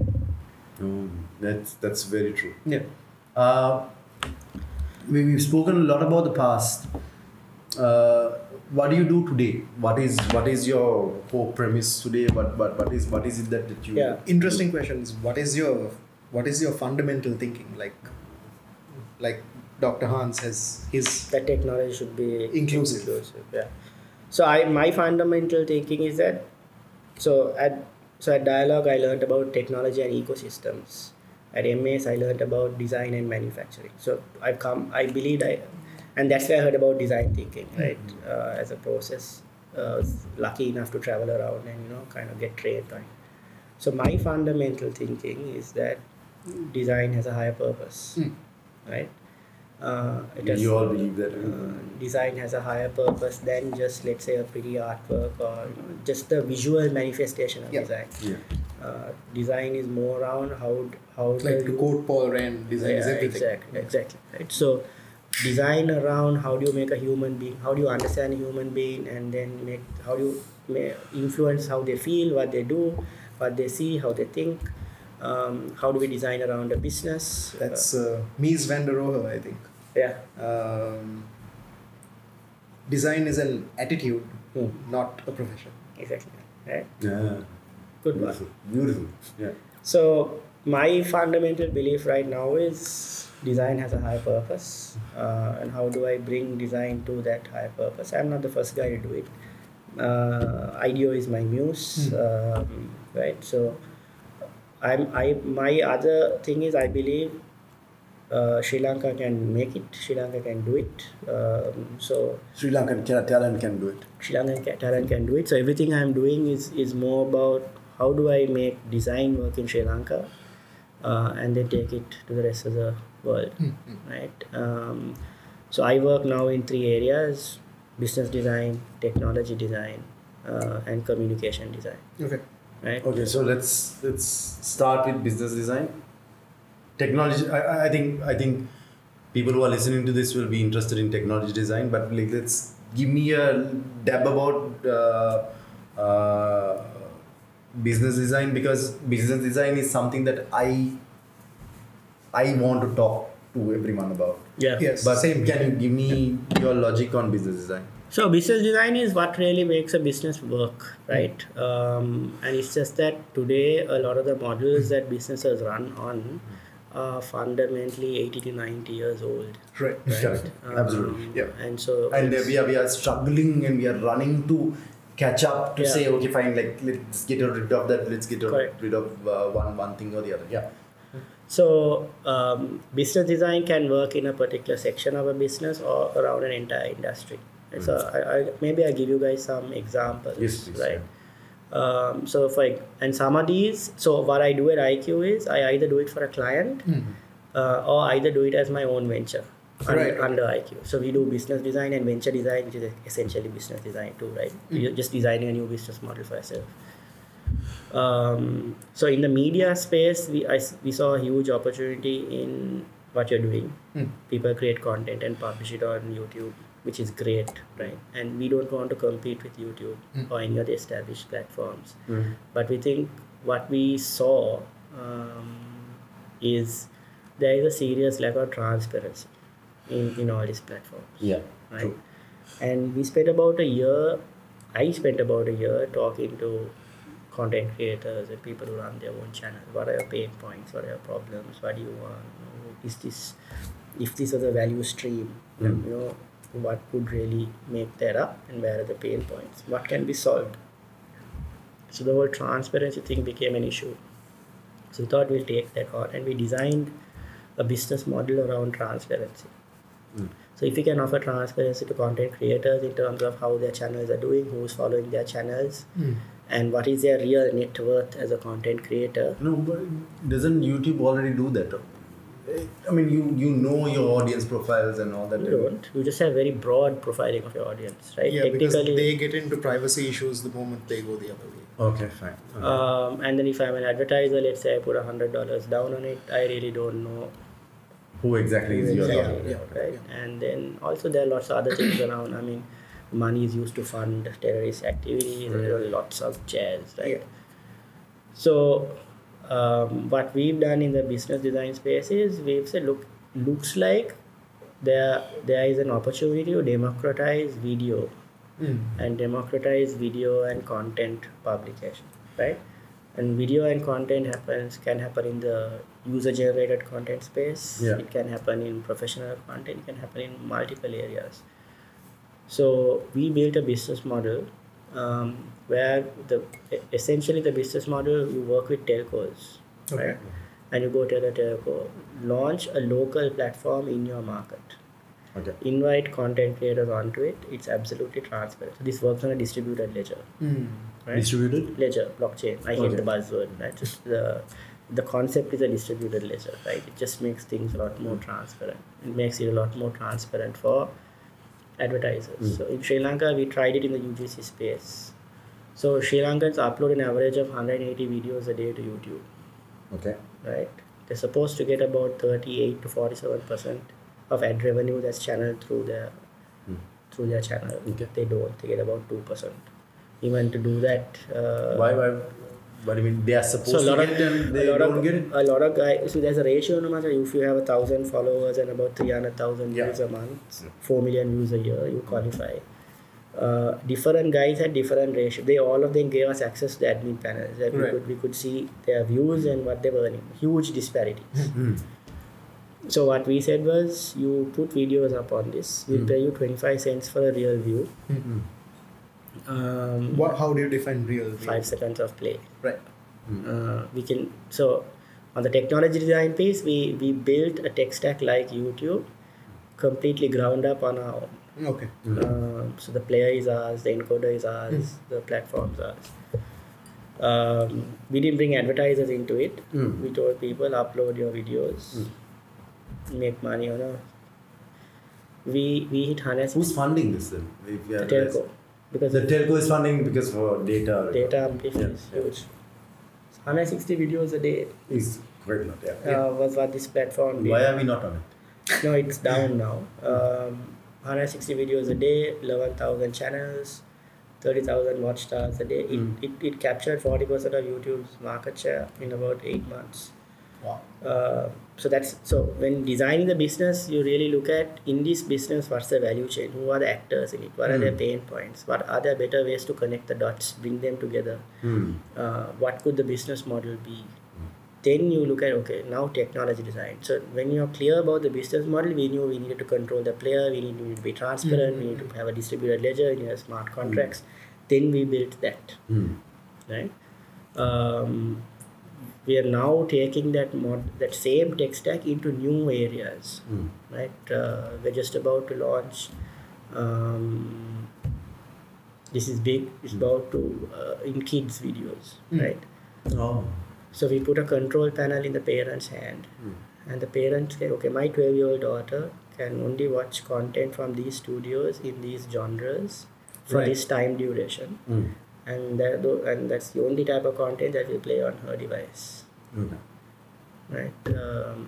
No, that's that's very true. Yeah. Uh, we, we've spoken a lot about the past. Uh, what do you do today? What is what is your core premise today? What what what is what is it that, that you? Yeah. Interesting questions. What is your what is your fundamental thinking? Like like Dr. Hans has his That technology should be Inclusive. inclusive, Yeah. So I my fundamental thinking is that so at so at Dialog I learned about technology and ecosystems. At MAS I learned about design and manufacturing. So I've come I believe I and that's where I heard about design thinking, right? Uh, as a process. Uh, lucky enough to travel around and you know kind of get trained on. So my fundamental thinking is that design has a higher purpose, Hmm. right? Uh, it You all believe that. uh, design has a higher purpose than just let's say a pretty artwork or you know, just the visual manifestation of Yeah. design. Yeah. Uh, design is more around how d- how like do to you- quote Paul Rand, design is everything. Exactly, exactly. Right. So, design around how do you make a human being, how do you understand a human being, and then make how do you influence how they feel, what they do, what they see, how they think. Um, how do we design around a business? That's uh, Mies van der Rohe, I think. Yeah. Um, design is an attitude, Hmm. not a profession. Exactly. Right. Yeah. Good one. Beautiful. Beautiful. Yeah. So my fundamental belief right now is design has a higher purpose, uh, and how do I bring design to that higher purpose? I'm not the first guy to do it. Uh, IDEO is my muse, um, right? So I'm I my other thing is I believe uh, Sri Lanka can make it. Sri Lanka can do it. Um, so Sri Lankan ca- talent can do it. Sri Lankan ca- talent can do it. So everything I'm doing is is more about how do I make design work in Sri Lanka, uh, and then take it to the rest of the world, right? Um, so I work now in three areas: business design, technology design, uh, and communication design. Okay. Right? Okay, so let's let's start with business design. Technology. I, I- I think I think people who are listening to this will be interested in technology design. But like, let's give me a dab about uh, uh, business design because business design is something that I I want to talk to everyone about. Yeah. Yes. But same. can you give me your logic on business design? So business design is what really makes a business work, right? Um, and it's just that today a lot of the models that businesses run on are fundamentally 80 to 90 years old. Right. Correct. Um, Absolutely. Yeah. And so and we are we are struggling and we are running to catch up to Yeah. say okay fine like let's get rid of that let's get Correct. rid of uh, one one thing or the other yeah So, um, business design can work in a particular section of a business or around an entire industry. Right? So, I, I, maybe I give you guys some examples. Yes, please, right? Um, so, for and some of these, so what I do at IQ is I either do it for a client uh, or either do it as my own venture under, Right, under IQ. So, we do business design and venture design, which is essentially business design too, right? You're just designing a new business model for yourself. Um, so in the media space, we I we saw a huge opportunity in what you're doing. Hmm. People create content and publish it on YouTube, which is great, right? And we don't want to compete with YouTube Hmm. or any other established platforms. But we think what we saw um, is there is a serious lack of transparency in, in all these platforms yeah right? And we spent about a year. I spent about a year talking to content creators and people who run their own channel. What are your pain points? What are your problems? What do you want? Is this, if this was a value stream, Mm. you know, what could really make that up, and where are the pain points? What can be solved? So the whole transparency thing became an issue. So we thought we'll take that on, and we designed a business model around transparency. Hmm. So if you can offer transparency to content creators in terms of how their channels are doing, who's following their channels, hmm. and what is their real net worth as a content creator. no but doesn't youtube already do that I mean, you you know your audience profiles and all that. You don't. You just have very broad profiling of your audience, right? Yeah, because they get into privacy issues the moment they go the other way. Okay, fine. Okay. um, and then if I'm an advertiser, let's say I put a hundred dollars down on it, I really don't know Who exactly is your exactly, target? yeah. right? And then also there are lots of other things around. I mean, money is used to fund terrorist activities. There are lots of jazz, right? Yeah. So, um, what we've done in the business design space is we've said, look, looks like there there is an opportunity to democratize video and democratize video and content publication, right? And video and content happens can happen in the user generated content space. Yeah. It can happen in professional content. It can happen in multiple areas. So we built a business model um, where the essentially the business model you work with telcos, right? And you go to the telco, launch a local platform in your market. Okay. invite content creators onto it. It's absolutely transparent so this works on a distributed ledger right? Distributed? ledger blockchain. I hate Okay. the buzzword. Right just the the concept is a distributed ledger right? It just makes things a lot more transparent. It makes it a lot more transparent for advertisers so in sri lanka we tried it in the ugc space so sri lankans upload an average of 180 videos a day to youtube Okay. right? They're supposed to get about 38 to 47 percent of ad revenue that's channeled through their through their channel. Okay. They don't. They get about two percent. Even to do that, uh, Why? Why? Do you mean? They are supposed so a lot to of get it they a lot don't of get it. a lot of guys. So there's a ratio no matter if you have a thousand followers and about three hundred thousand Yeah. views a month, four million views a year, you qualify. Uh, different guys had different ratio. They all of them gave us access to the admin panels that we could we could see their views and what they were earning. Huge disparities. Hmm. So what we said was, you put videos up on this. We'll pay you twenty five cents for a real view. Um, What? How do you define real? Five seconds of play. Right. Uh, we can so on the technology design piece, we we built a tech stack like YouTube, completely ground up on our own. Okay. Um, so the player is ours, the encoder is ours, the platform's ours. Um, we didn't bring advertisers into it. Mm. We told people upload your videos, make money on a. We we hit hundred Who's funding this then? If we the are- telco because The telco is funding because for data. data amplifier is Yeah. huge. 160 videos a day Is quite not. Yeah. uh, was what this platform did. Why are we not on it? No, it's down now. Um, 160 videos a day, 11,000 channels, 30,000 watch stars a day. It, Mm. it, it captured 40% of YouTube's market share in about eight months. Wow. Uh, so that's so when designing the business, you really look at in this business what's the value chain, who are the actors in it, what are their Mm. pain points, what are there better ways to connect the dots, bring them together? Hmm. uh, what could the business model be? Then you look at okay now technology design. So when you're clear about the business model we knew we needed to control the player we need, we need to be transparent we need to have a distributed ledger we need smart contracts. Then we built that. Hmm. right? Um, we are now taking that mod that same tech stack into new areas Hmm. right uh, we're just about to launch um, this is big it's about to uh, in kids videos right Oh. so we put a control panel in the parent's hand and the parents say okay my 12 year old daughter can only watch content from these studios in these genres for Right. this time duration Hmm. And that and that's the only type of content that will play on her device Okay. right um,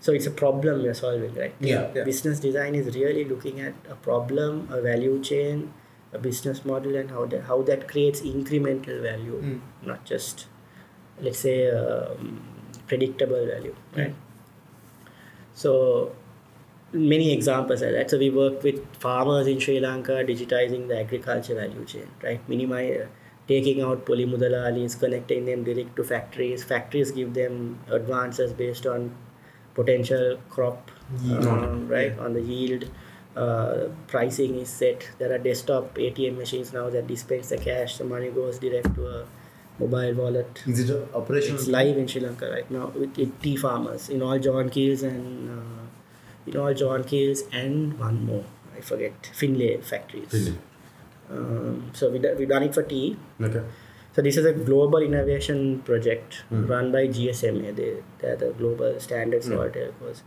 so it's a problem we're solving right Yeah. Yeah. business design is really looking at a problem a value chain a business model and how that how that creates incremental value Mm. not just let's say um, predictable value right so many examples of that so we work with farmers in sri lanka digitizing the agriculture value chain right? Minimize taking out polymudalalis connecting them direct to factories. Factories give them advances based on potential crop um, right on the yield. Uh, pricing is set. There are desktop atm machines now that dispense the cash. The money goes direct to a mobile wallet. Is it operational? it's live in Sri Lanka right now with, with tea farmers in all John Keells and uh, in all John Keells and one more I forget Finlay factories. Finlay. Um, so we do, we done it for tea. Okay. So this is a global innovation project run by GSMA. They they're the global standards for telcos.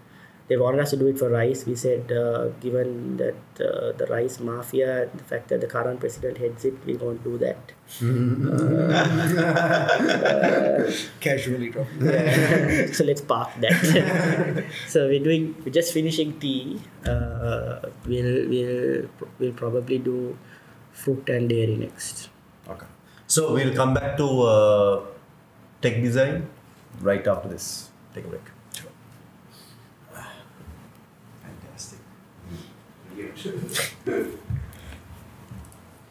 They wanted us to do it for rice. We said, uh, given that uh, the rice mafia, the fact that the current president heads it, we won't do that. Casually drop. Yeah. so let's park that. so we're doing, we're just finishing tea. Uh, we'll we'll we'll probably do fruit and dairy next. Okay. So we'll come back to uh, tech design right after this. Take a break.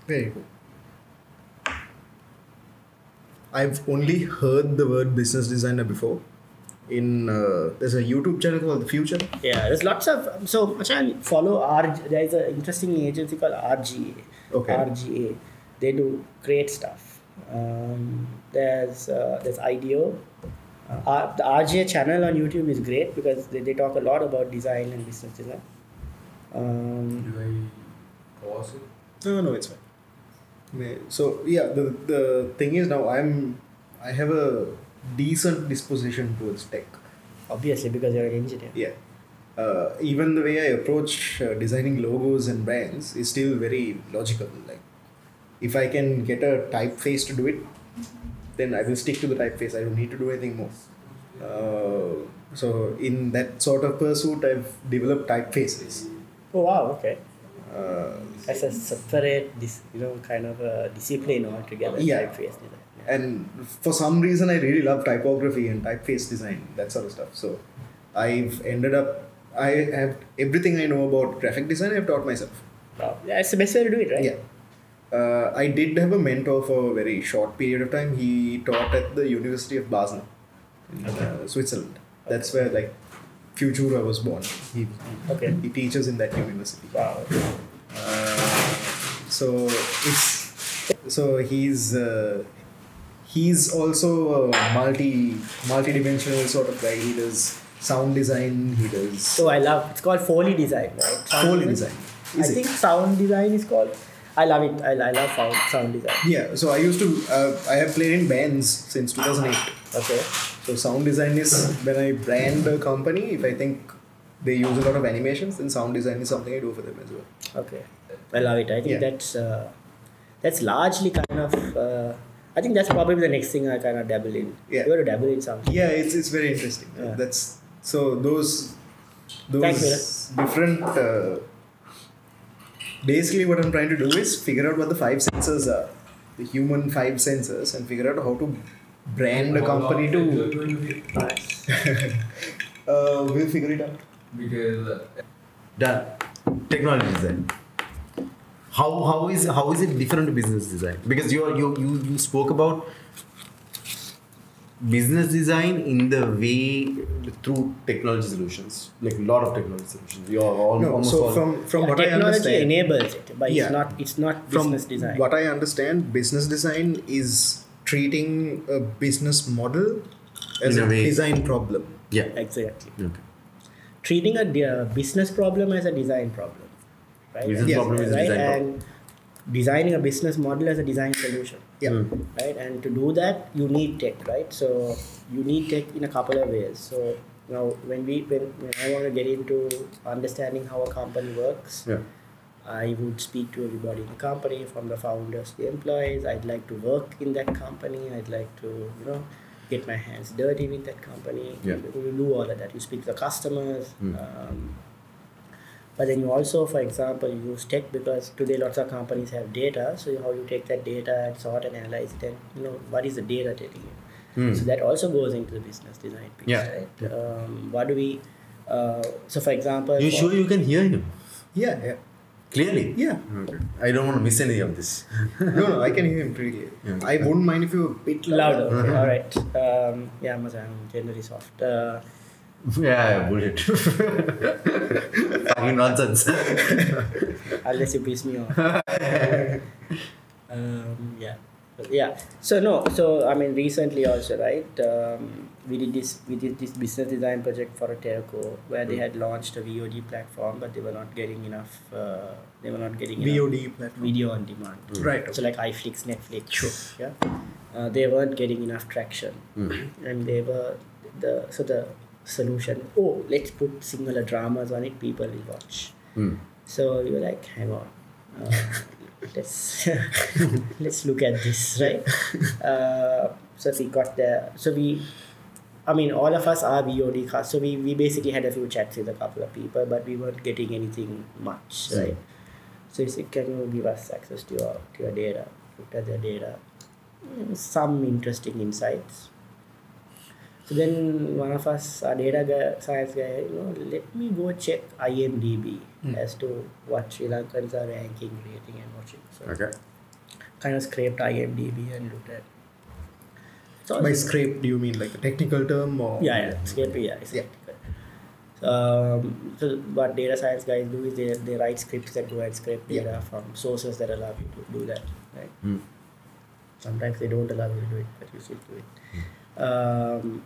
Very good. I've only heard the word business designer before. In uh, there's a YouTube channel called The Future. Yeah, there's lots of so Machan follow R. There is an interesting agency called RGA. Okay. RGA, they do great stuff. Um, there's uh, there's IDEO. Uh, the RGA channel on YouTube is great because they, they talk a lot about design and business design. Um, Do I pause it? No, no, it's fine. So yeah, the the thing is now I'm I have a decent disposition towards tech. obviously, because you're an engineer. Yeah. Uh, even the way I approach uh, designing logos and brands is still very logical. Like, if I can get a typeface to do it, then I will stick to the typeface. I don't need to do anything more. Uh, so, in that sort of pursuit, I've developed typefaces. Oh wow, okay. Uh, That's a separate, this you know, kind of a discipline altogether. Yeah. typeface design. Yeah. and for some reason, I really love typography and typeface design, that sort of stuff. So, I've ended up, I have everything I know about graphic design, I've taught myself. Wow. Yeah, it's the best way to do it, right? Yeah. Uh, I did have a mentor for a very short period of time. He taught at the University of Basel in uh, Switzerland. That's where like Futura was born. He, Okay. he teaches in that university. Wow. Uh, so it's so he's uh, he's also a multi multi-dimensional sort of guy. He does sound design. He does So I love it's called Foley design, right? Sound Foley design. I Is it? think sound design is called. I love it. I, I love sound, sound design. Yeah, so I used to, uh, I have played in bands since 2008. Okay. So sound design is when I brand a company, if I think they use a lot of animations, then sound design is something I do for them as well. Okay. I love it. I think Yeah. that's uh, that's largely kind of. Uh, I think that's probably the next thing I kind of dabble in. Yeah. You got to dabble in something. Yeah, it's, it's very interesting. Yeah. That's so those those Thanks, different. Basically, what I'm trying to do is figure out what the five senses are, the human five senses, and figure out how to brand a company to. going to Nice. uh, we'll figure it out. Because uh, Done. Technology design. How how is how is it different to business design? Because you are, you you you spoke about business design in the way through technology solutions, like a lot of technology solutions. You are all, No, almost so all, from from Yeah, what I technology understand, enables it, but Yeah. it's not. It's not from business design. what I understand, business design is treating a business model as In a a, way. design problem. yeah. Exactly. Okay. Treating a uh, business problem as a design problem, right? Business Yes. problem is a right? design problem. and designing a business model as a design solution. Yeah. Mm. right and to do that you need tech right so you need tech in a couple of ways so now when we when, when i want to get into understanding how a company works Yeah. i would speak to everybody in the company from the founders to the employees i'd like to work in that company i'd like to you know get my hands dirty with that company Yeah. you, you do all of that you speak to the customers Mm. um, but then you also, for example, use tech because today lots of companies have data. So how you take that data and sort and analyze it, and you know what is the data telling you. Hmm. So that also goes into the business design piece, Yeah. right? Um, what do we? Uh, so for example, You for- sure you can hear him Yeah, yeah, clearly? yeah. Okay. I don't want to miss any of this. no, no, I can hear him pretty clearly. Yeah. I wouldn't mind if you were a bit louder. louder. Okay, all right. Um, yeah, mas I'm generally soft. Uh, yeah, bullet. Fucking nonsense. unless you piss me off. um, yeah. yeah so no so i mean recently also right um, we did this we did this business design project for a telco where they had launched a vod platform but they were not getting enough uh, they were not getting enough VOD platform. video on demand Right. so like iflix netflix yeah uh, they weren't getting enough traction and they were the so the solution oh let's put Sinhala dramas on it people will watch Hmm. so we were like, hang on, uh, let's let's look at this, right? Uh, so we got there. So we, I mean, all of us are VOD cast. So we, we basically had a few chats with a couple of people, but we weren't getting anything much, right? So he said, can you give us access to your to your data? Looked at the data, Mm, some interesting insights. So then one of us, our data guy, science guy, you know, let me go check IMDb as to what Sri Lankans are ranking, rating, and watching. So Okay. kind of scraped IMDb and looked at. So By scrape, do you mean like a technical term or? yeah, yeah, scrape, yeah, it's Yeah. technical. Um, so what data science guys do is they, they write scripts that go and scrape Yeah. data from sources that allow you to do that, right? Hmm. Sometimes they don't allow you to do it, but you still do it. Um,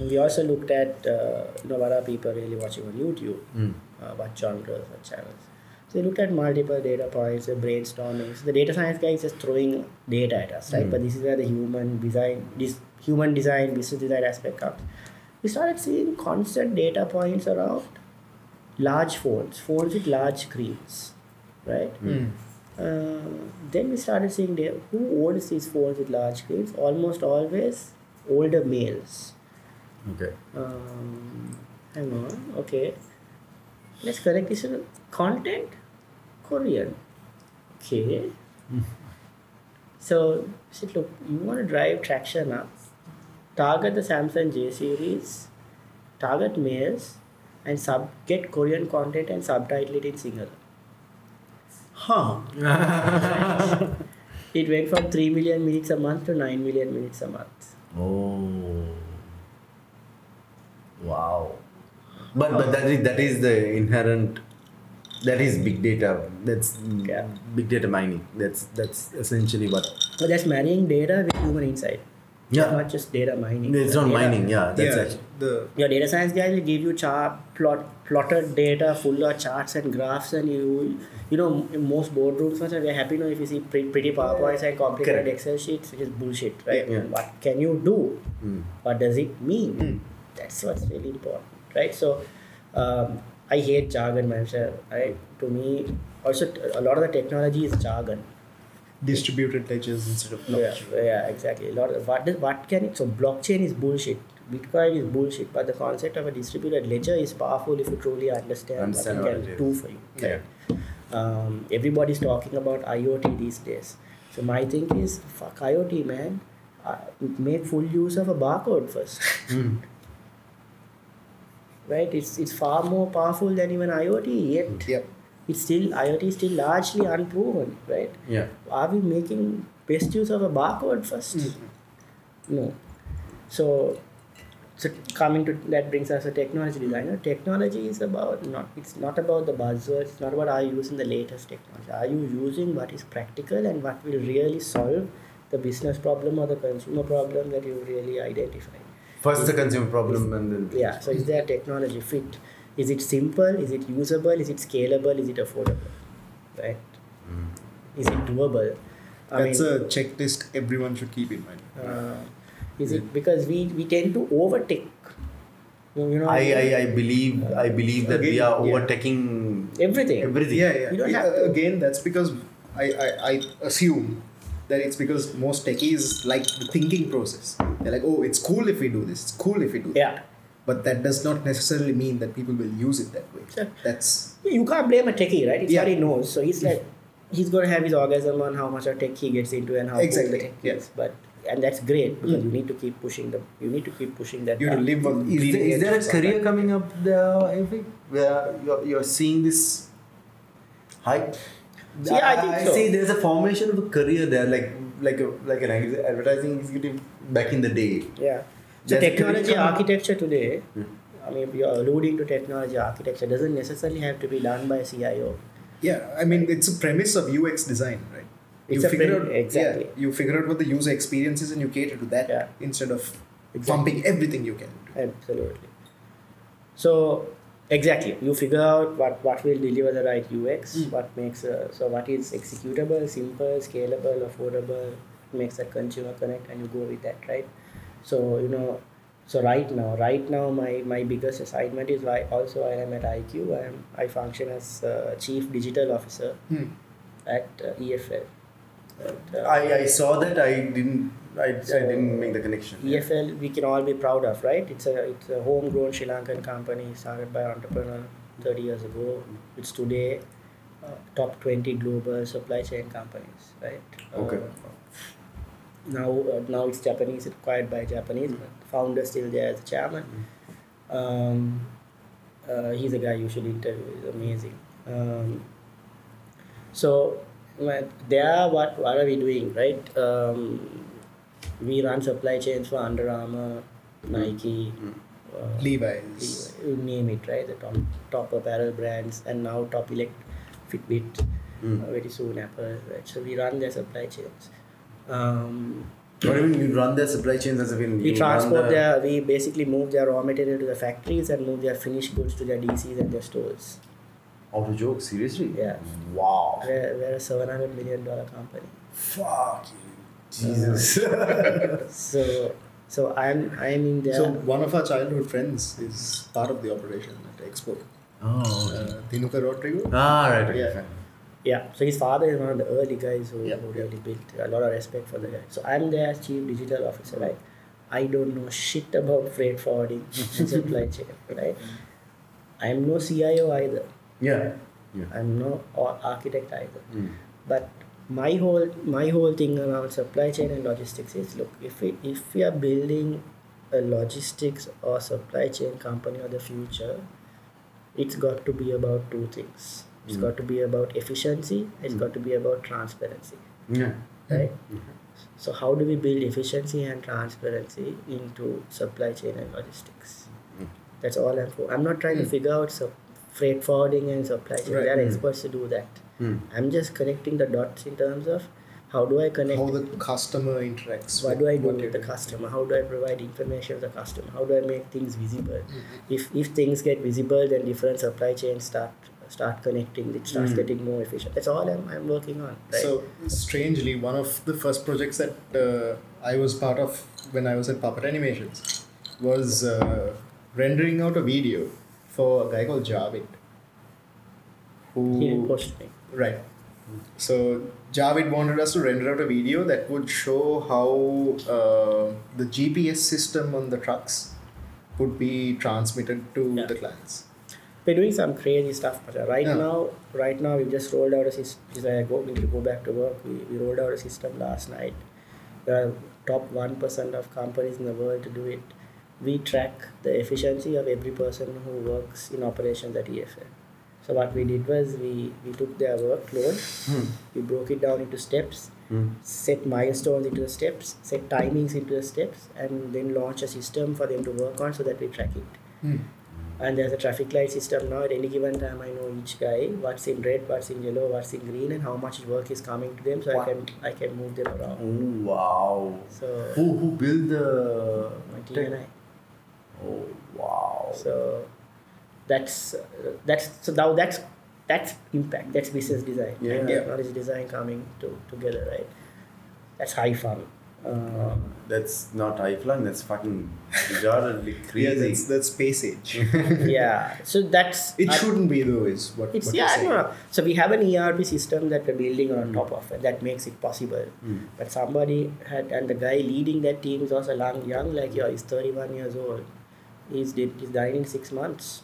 we also looked at uh, you know what are people really watching on YouTube, Hmm. uh, what genres, what channels. So we looked at multiple data points, uh, brainstorming. So the data science guy is just throwing data at us, right? Hmm. But this is where the human design, this human design, business design aspect comes. We started seeing constant data points around large phones, phones with large screens, right? Hmm. Uh, then we started seeing the, who owns these phones with large screens. Almost always older males. Okay. Um, hang on. Okay. Let's correct this. Content Korean. Okay. So, said, look, you want to drive traction up. Target the Samsung J series, target males, and sub get Korean content and subtitle it in Sinhala. Huh. It went from 3 million minutes a month to 9 million minutes a month. Oh. Wow. But but that is that is the inherent. That is big data. That's Yeah. big data mining. That's that's essentially what. But that's marrying data with human insight. Yeah. Not just data mining. It's not Data- mining. Yeah. That's yeah. actually. The Your data science guy will give you chart plot plotted data full of charts and graphs, and you you know in most boardrooms we are happy now if you see pretty, pretty powerpoints and complicated Correct. Excel sheets, which is bullshit, right? Yeah. What can you do? Mm. What does it mean? That's what's really important, right? So, um, I hate jargon, man. sir, Right? To me, also t- a lot of the technology is jargon. distributed ledgers instead of Yeah, blockchain. yeah, exactly. A lot of, what does, what can it? So blockchain is bullshit. Bitcoin is bullshit. But the concept of a distributed ledger is powerful if you truly understand, Understand what what it can it do for you. Yeah. Right? Um, everybody's talking about IoT these days. So my thing is, fuck IoT, man. Uh, make full use of a barcode first. Mm. right? It's it's far more powerful than even IoT. Yet mm. Yep. it's still IoT is still largely unproven, right? Yeah. are we making best use of a barcode 1st mm-hmm. No. So, so coming to that brings us to technology designer. Technology is about not. It's not about the buzzwords. It's not about are you using the latest technology. Are you using what is practical and what will really solve the business problem or the consumer problem that you really identify? First the consumer problem and then. Yeah. So is there technology fit? Is it simple? Is it usable? Is it scalable? Is it affordable? Right. Is it doable? I That's mean, a checklist everyone should keep in mind. uh, is it because we, we tend to overtake? You know, I, I, I believe I believe that we Again, are yeah. overtaking everything. everything. Yeah, yeah. You don't Yeah, have. Again, that's because I, I, I assume that it's because most techies like the thinking process. They're like, oh, it's cool if we do this. It's cool if we do that. Yeah. But that does not necessarily mean that people will use it that way. Sure. That's You can't blame a techie, right? It's Yeah. what he knows. So he's like, he's going to have his orgasm on how much of tech he gets into and how Exactly, cool the tech yeah. is. But and that's great because mm. you need to keep pushing them. You need to keep pushing that. you have to live on. Is there, is there a career kind. coming up there, Evi, where you're, you're seeing this hype? Yeah, I think so. see there's a formation of a career there, like like a, like an advertising executive back in the day. Yeah. So There's technology architecture today, Hmm. I mean, you're alluding to technology architecture doesn't necessarily have to be done by a CIO. Yeah, I mean, it's a premise of UX design, right? It's you figure out exactly. yeah, you figure out what the user experience is and you cater to that Yeah. instead of Exactly. pumping everything you can. Absolutely. So exactly, you figure out what, what will deliver the right UX, Mm. what makes uh, so what is executable, simple, scalable, affordable, makes a consumer connect, and you go with that, right? So you know, so right now, right now, my my biggest assignment is why also I am at IQ. I am I function as uh, chief digital officer Hmm. at uh, EFL. Uh, I, I saw that. I didn't. I, I didn't make the connection. EFL we can all be proud of, right? It's a it's a homegrown Sri Lankan company started by an entrepreneur 30 years ago. It's today uh, top 20 global supply chain companies, right? Okay. Uh, now uh, now it's Japanese, it's acquired by Japanese, but the founder still there as the chairman. Um, uh, he's a guy you should interview. He's amazing. Um, so there, what what are we doing, right? Um, we run supply chains for Under Armour, Nike, uh, Levi's. you name it, right? The top top apparel brands, and now top elect, Fitbit, Mm. uh, very soon Apple, right? So we run their supply chains. Um, What do you mean you run their supply chains as if in we transport the, their, we basically move their raw material to the factories and move their finished goods to their DCs and their stores. Out of joke? Seriously? Yeah. Wow. We're, we're a seven hundred million dollar company. Fuck you. Jesus. So so I'm I'm in there. So one of our childhood friends is part of the operation at Expo. oh. Uh, Dinuka Rodrigo. Ah, right. Okay. Yeah. fine. Yeah, so his father is one of the early guys who, Yeah, who really built a lot of respect for the guy. So I'm their chief digital officer, right? I don't know shit about freight forwarding and supply chain, right? I'm no CIO either. Yeah. Yeah. I'm no architect either. Mm. But my whole my whole thing around supply chain and logistics is look if we if we are building a logistics or supply chain company of the future, it's got to be about two things. It's Mm. got to be about efficiency. It's Mm. got to be about transparency, Yeah. right? Mhm. So how do we build efficiency and transparency into supply chain and logistics? Mm. That's all I'm for. I'm not trying to Mm. figure out so freight forwarding and supply chain. Right. There are Mm. experts to do that. Mm. I'm just connecting the dots in terms of how do I connect How the customer interacts. what do I do with the doing. customer? How do I provide information to the customer? How do I make things visible? Mhm. If if things get visible, then different supply chains start start connecting. It starts Mm. getting more efficient. That's all I'm, I'm working on. Right? So strangely, one of the first projects that uh, I was part of when I was at Puppet Animations was uh, rendering out a video for a guy called Javid. Who he posted me. Right. So Javid wanted us to render out a video that would show how uh, the GPS system on the trucks would be transmitted to Yeah. the clients. We're doing some crazy stuff. Macha. Right Yeah. now, right now we've just rolled out a system. I go need to go back to work. We, we rolled out a system last night. We are top one percent of companies in the world to do it. We track the efficiency of every person who works in operations at EFL. So what we did was we, we took their workload, Mm. we broke it down into steps, Mm. set milestones into the steps, set timings into the steps, and then launch a system for them to work on so that we track it and there's a traffic light system now at any given time i know each guy what's in red what's in yellow what's in green and how much work is coming to them so i can i can move them around Oh, wow. so Who, who built the. my team and i Oh, wow. so that's uh, that's so now that's that's impact that's business design Yeah. and technology design coming to, together right that's high fun um, That's not high flying, that's fucking retardedly Yeah, crazy. that's, that's space age. yeah so that's it I- shouldn't be though, is what, It's what yeah, you're I saying. don't know. So we have an ERP system that we're building on top of it that makes it possible. Mm. But somebody had, and the guy leading that team is also young, young like you. He's 31 years old. He's did he's died in six months.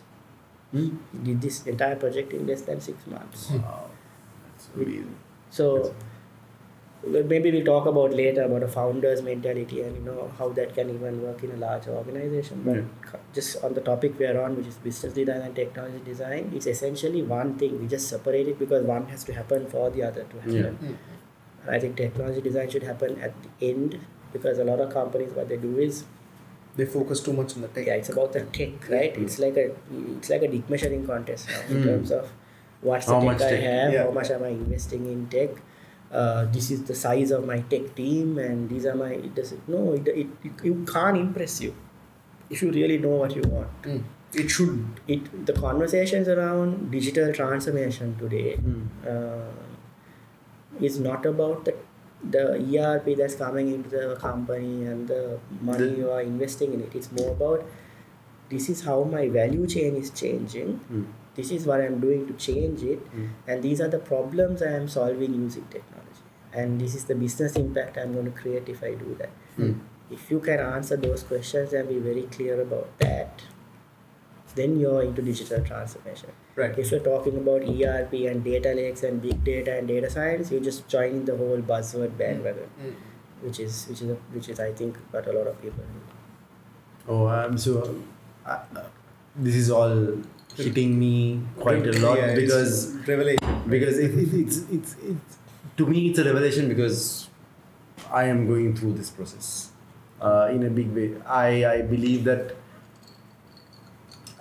Hmm? Did this entire project in less than six months. Wow. That's amazing. So well, maybe we'll talk about later about a founder's mentality and you know how that can even work in a larger organization. But Yeah. just on the topic we are on, which is business design and technology design, it's essentially one thing. We just separate it because one has to happen for the other to happen. Yeah. Mm. And I think technology design should happen at the end because a lot of companies what they do is They focus too much on the tech. yeah, it's about the tech, right? It's like a it's like a dick measuring contest now in Mm. terms of what's How the much tech I tech? have, Yeah. how much am I investing in tech, uh, this is the size of my tech team and these are my it doesn't no it, it, it you can't impress you if you really know what you want Mm. It should. it the conversations around digital transformation today Hmm. uh, is not about the the ERP that's coming into the company and the money you are investing in it. It's more about this is how my value chain is changing. Mm. This is what I'm doing to change it, Mm. and these are the problems I am solving using technology. And this is the business impact I'm going to create if I do that. Mm. If you can answer those questions and be very clear about that, then you're into digital transformation. Right. If you're talking about ERP and data lakes and big data and data science, you're just joining the whole buzzword bandwagon, Mm. which is which is a, which is I think what a lot of people do. Oh, I'm so. Uh, uh, this is all hitting me quite a lot Yeah, it's because revelation. because it, it, it's, it's it's to me it's a revelation because I am going through this process uh, in a big way. I I believe that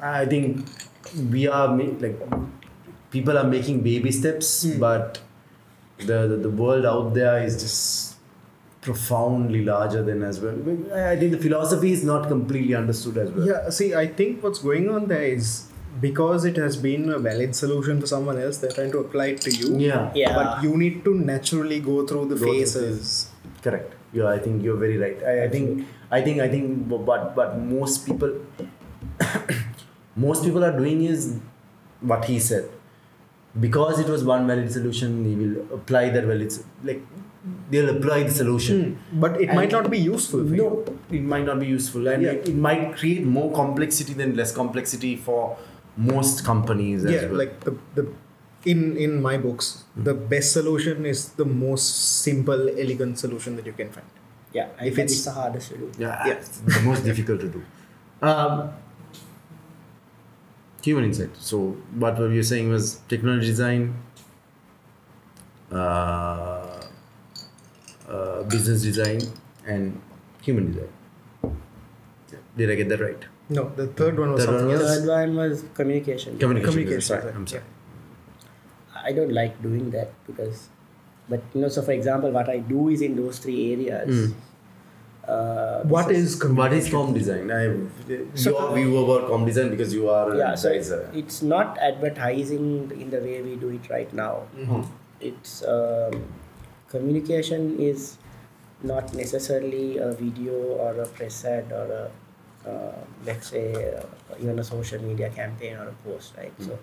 I think we are like people are making baby steps, Hmm. but the, the the world out there is just profoundly larger than as well. I I think the philosophy is not completely understood as well. Yeah, see, I think what's going on there is because it has been a valid solution to someone else, they're trying to apply it to you. Yeah. Yeah. But you need to naturally go through the Go through phases. Correct. Yeah, I think you're very right. I, I think I think I think but but most people most people are doing is what he said. Because it was one valid solution, he will apply that valid like they'll apply the solution. Hmm. But it might not be useful for No, you. it might not be useful, and Yeah. it, it might create more complexity than less complexity for most companies. as Yeah, well. like the, the in in my books, the best solution is the most simple, elegant solution that you can find. Yeah, and If that it's- the hardest to do. yeah, yeah. the most difficult to do. Um, human insight. So what we were saying was technology design, uh, uh, business design, and human design. Did I get that right? No, the third one was Third one something was- else. Third one was communication. Communication. Communication, Sorry, right. I'm sorry. I don't like doing that because, but you know, so for example, what I do is in those three areas. Mm. Uh, What is What is com design? I, So- your view about com design because you are yeah, a so it's, advisor. it's not advertising in the way we do it right now. Mhm. It's um, communication is not necessarily a video or a press ad or a uh, let's say uh, even a social media campaign or a post, right? So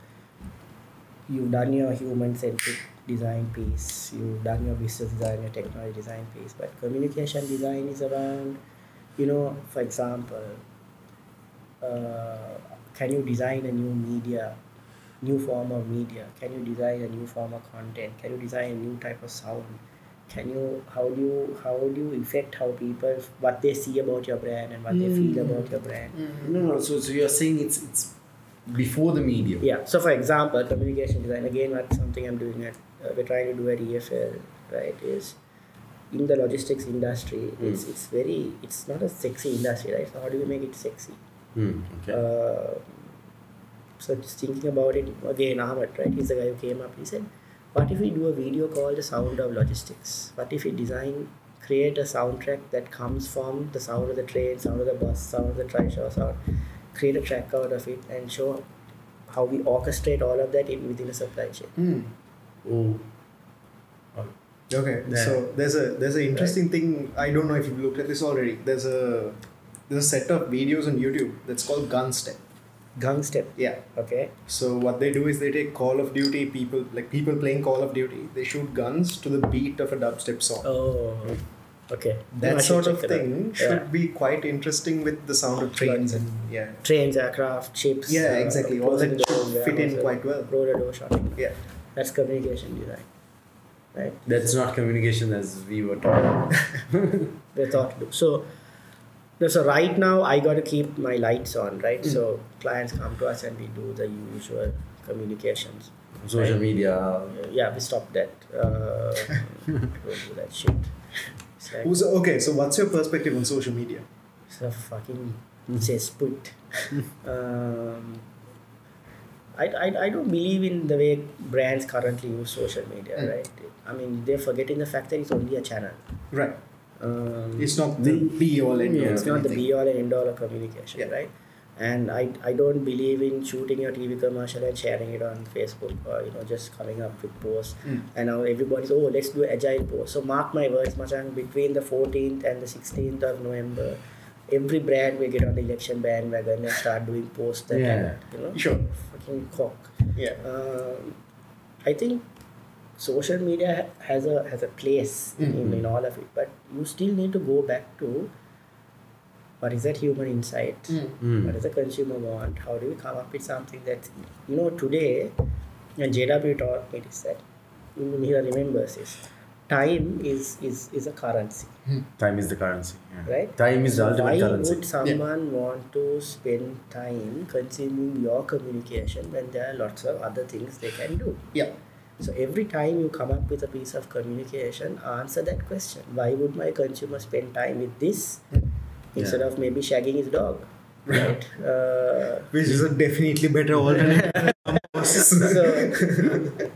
you've done your human centric design piece, you've done your business design, your technology design piece, but communication design is around, you know, for example, uh, can you design a new media, new form of media? Can you design a new form of content? Can you design a new type of sound? Can you how do you how do you affect how people what they see about your brand and what they feel about your brand? No, no. So, so you're saying it's it's before the medium. Yeah. So, for example, communication design again, that's something I'm doing at uh, we're trying to do at EFL, right? Is in the logistics industry, it's it's very it's not a sexy industry, right? So, how do we make it sexy? Hmm, okay. Uh, so just thinking about it again, Ahmed, right? He's the guy who came up. He said, "What if we do a video called "The Sound of Logistics"? What if we design, create a soundtrack that comes from the sound of the train, sound of the bus, sound of the trishaw sound, create a track out of it, and show how we orchestrate all of that in within a supply chain." Hmm. Oh. Okay, so there's a there's an interesting thing. I don't know if you've looked at this already. There's a there's a set of videos on YouTube that's called Gun Step. Gang step. Yeah. Okay. So what they do is they take Call of Duty people like people playing Call of Duty. They shoot guns to the beat of a dubstep song. Oh. Okay. That should sort of thing Yeah. should be quite interesting with the sound of trains and yeah. Trains, aircraft, ships. Yeah, uh, exactly. All that should fit in uh, quite well. Roller door shotting. Yeah. That's communication design. Right? That's not communication as we were taught. They thought to do. So, no, so right now I got to keep my lights on, right? Mm. So clients come to us and we do the usual communications. Social Right. media. Uh, yeah, we stopped that. Uh, don't do that shit. Like Who's- okay, so what's your perspective on social media? it's a fucking cesspit. um, I, I, I don't believe in the way brands currently use social media, Mm. right? I mean, they're forgetting the fact that it's only a channel. Right. Um, It's not the be all end all. it's not the be all and end all of communication, Yeah. right? And I, I don't believe in shooting your TV commercial and sharing it on Facebook or you know just coming up with posts. Mm. And now everybody's oh let's do agile post. So mark my words, Machan, between the 14th and the 16th of November, every brand will get on the election bandwagon and start doing posts that Yeah. you know Sure. fucking cock. Yeah. Um, I think social media has a has a place in, Mhm. in all of it, but you still need to go back to what is that human insight? Mm. What does the consumer want? How do we come up with something that you know today? And JW taught me this that Mira remembers this. Time is is is a currency, Time is the currency. yeah. right? Time is the So ultimate why currency. would someone want to spend time consuming your communication when there are lots of other things they can do? Yeah. So every time you come up with a piece of communication, answer that question. Why would my consumer spend time with this instead of maybe shagging his dog? Right. Uh, Which is a definitely better alternative. so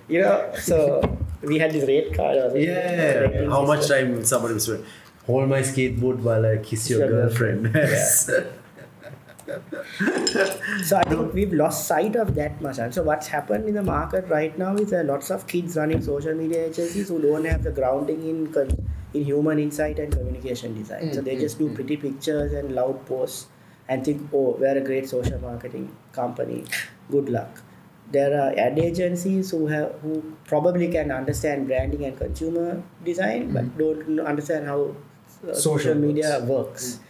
you know, so we had this rate card. or something, Yeah. collecting How much system. time somebody will spend? Hold my skateboard while I kiss your Your girlfriend. girlfriend. Yes. So I think we've lost sight of that much. And so what's happened in the market right now is there are lots of kids running social media agencies who don't have the grounding in in human insight and communication design. So they just do pretty pictures and loud posts and think, oh, we're a great social marketing company. Good luck. There are ad agencies who have who probably can understand branding and consumer design, but don't understand how uh, Uh, social, Social media works.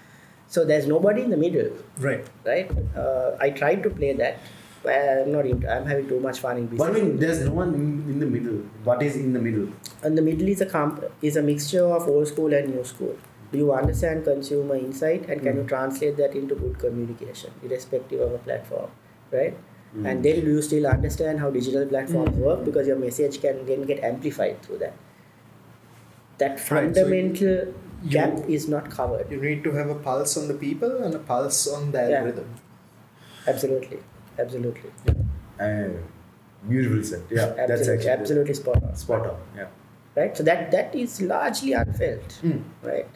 So there's nobody in the middle right. right? Uh, I tried to play that, I'm not. Into, I'm having too much fun in business. But I mean, there's no one in, in the middle. What is in the middle? and the middle is a comp- is a mixture of old school and new school. Do you understand consumer insight and can hmm. you translate that into good communication, irrespective of a platform, right? Hmm. And then do you still understand how digital platforms hmm. work because your message can then get amplified through that. That Right, so you- gap is not covered. You need to have a pulse on the people and a pulse on the Yeah. algorithm. Absolutely, absolutely, Uh, beautiful said. Yeah, that's absolutely, actually absolutely spot on. spot on. Yeah. right? So that that is largely unfelt, Mm. right?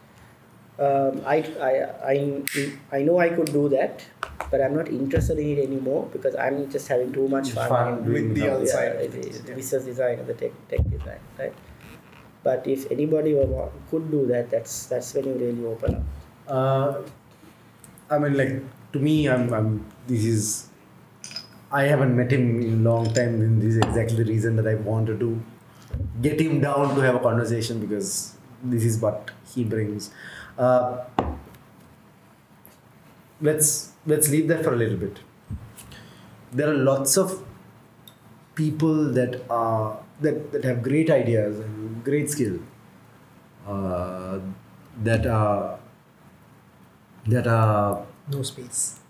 Um, I, I, I, I know I could do that, but I'm not interested in it anymore because I'm just having too much fun, Fun in doing With the how- other yeah, side of the, things, yeah. business design and the tech, tech design, right? But if anybody could do that, that's that's when you really open up. Uh, I mean, like to me, I'm, I'm. This is. I haven't met him in a long time, and this is exactly the reason that I wanted to get him down to have a conversation because this is what he brings. Uh, let's let's leave that for a little bit. There are lots of people that are that, that have great ideas and great skill uh, that are that are no space.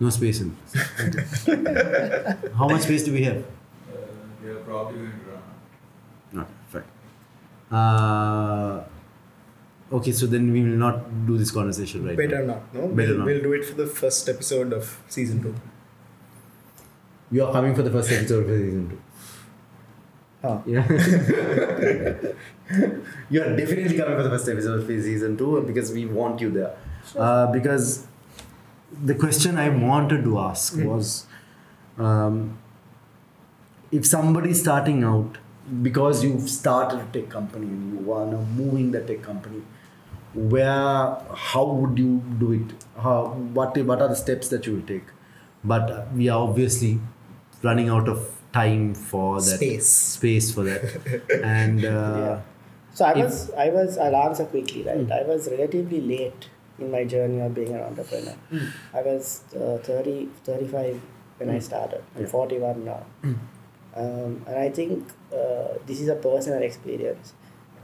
No space in. How much space do we have? Uh, we are probably going to run out. Okay fine. Uh, okay so then we will not do this conversation right better now. not no? Better we'll, not. we'll do it for the first episode of season 2 you are coming for the first episode of season 2 yeah. You're definitely coming for the first episode of season two because we want you there. Sure. Uh, because the question I wanted to ask mm. was um, if somebody starting out, because you've started a tech company and you are now moving the tech company, where how would you do it? How, what what are the steps that you will take? But we are obviously running out of time for that Space. space for that and uh, Yeah. So I if- was, I was, I'll answer quickly, right? I was relatively late in my journey of being an entrepreneur. I was uh, 30, 35 when I started. I'm 41 now. Um, and I think uh, this is a personal experience.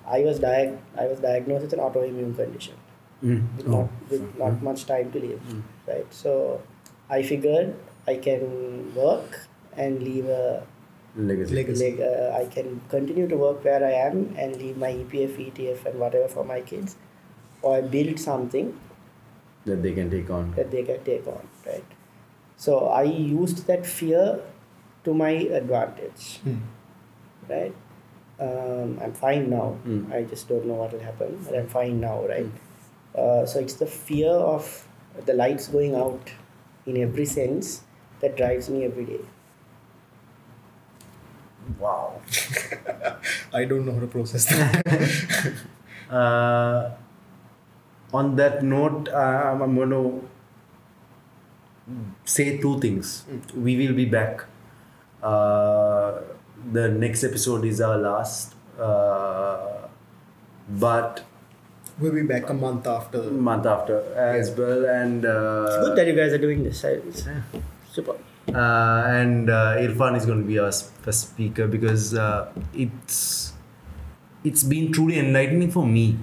I was diag- I was diagnosed with an autoimmune condition mm, with oh, not with not much time to live, right? So I figured I can work and leave a legacy. Legacy. like uh, I can continue to work where I am and leave my EPF, ETF, and whatever for my kids, or I build something that they can take on that they can take on, right? So I used that fear to my advantage, Hmm. right? Um, I'm fine now. Mm. I just don't know what will happen, but I'm fine now, right? Uh, so it's the fear of the lights going out in every sense that drives me every day. Wow. I don't know how to process that. Uh, on that note, um, I'm going to say two things. We will be back. Uh, the next episode is our last, uh, but we'll be back a month after. month after as well, and It's good uh, that you guys are doing this. I- It's super. Uh, and uh, Irfan is going to be our sp- speaker because uh, it's it's been truly enlightening for me.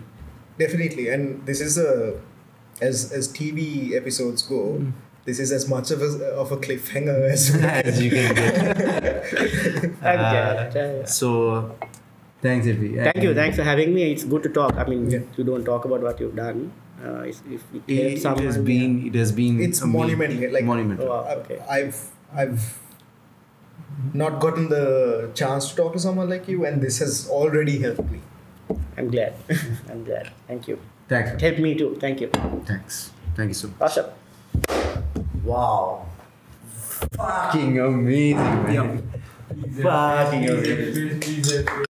Definitely, and this is a as as TV episodes go. Hmm. This is as much of a of a cliffhanger as as you can get. Uh. Yeah, yeah. So, thanks, Irvi. Thank you. Thanks for having me. It's good to talk. I mean, Yeah. you don't talk about what you've done. Uh, if, if it It, it someone, has yeah. been. It has been. It's amazing. monumental, like- monumental. Oh, wow. I've, Okay. I've I've not gotten the chance to talk to someone like you, and this has already helped me. I'm glad. I'm glad. Thank you. Thanks. It helped me too. Thank you. Thanks. Thank you so much. Awesome. Wow. Fucking amazing, man. Fucking amazing.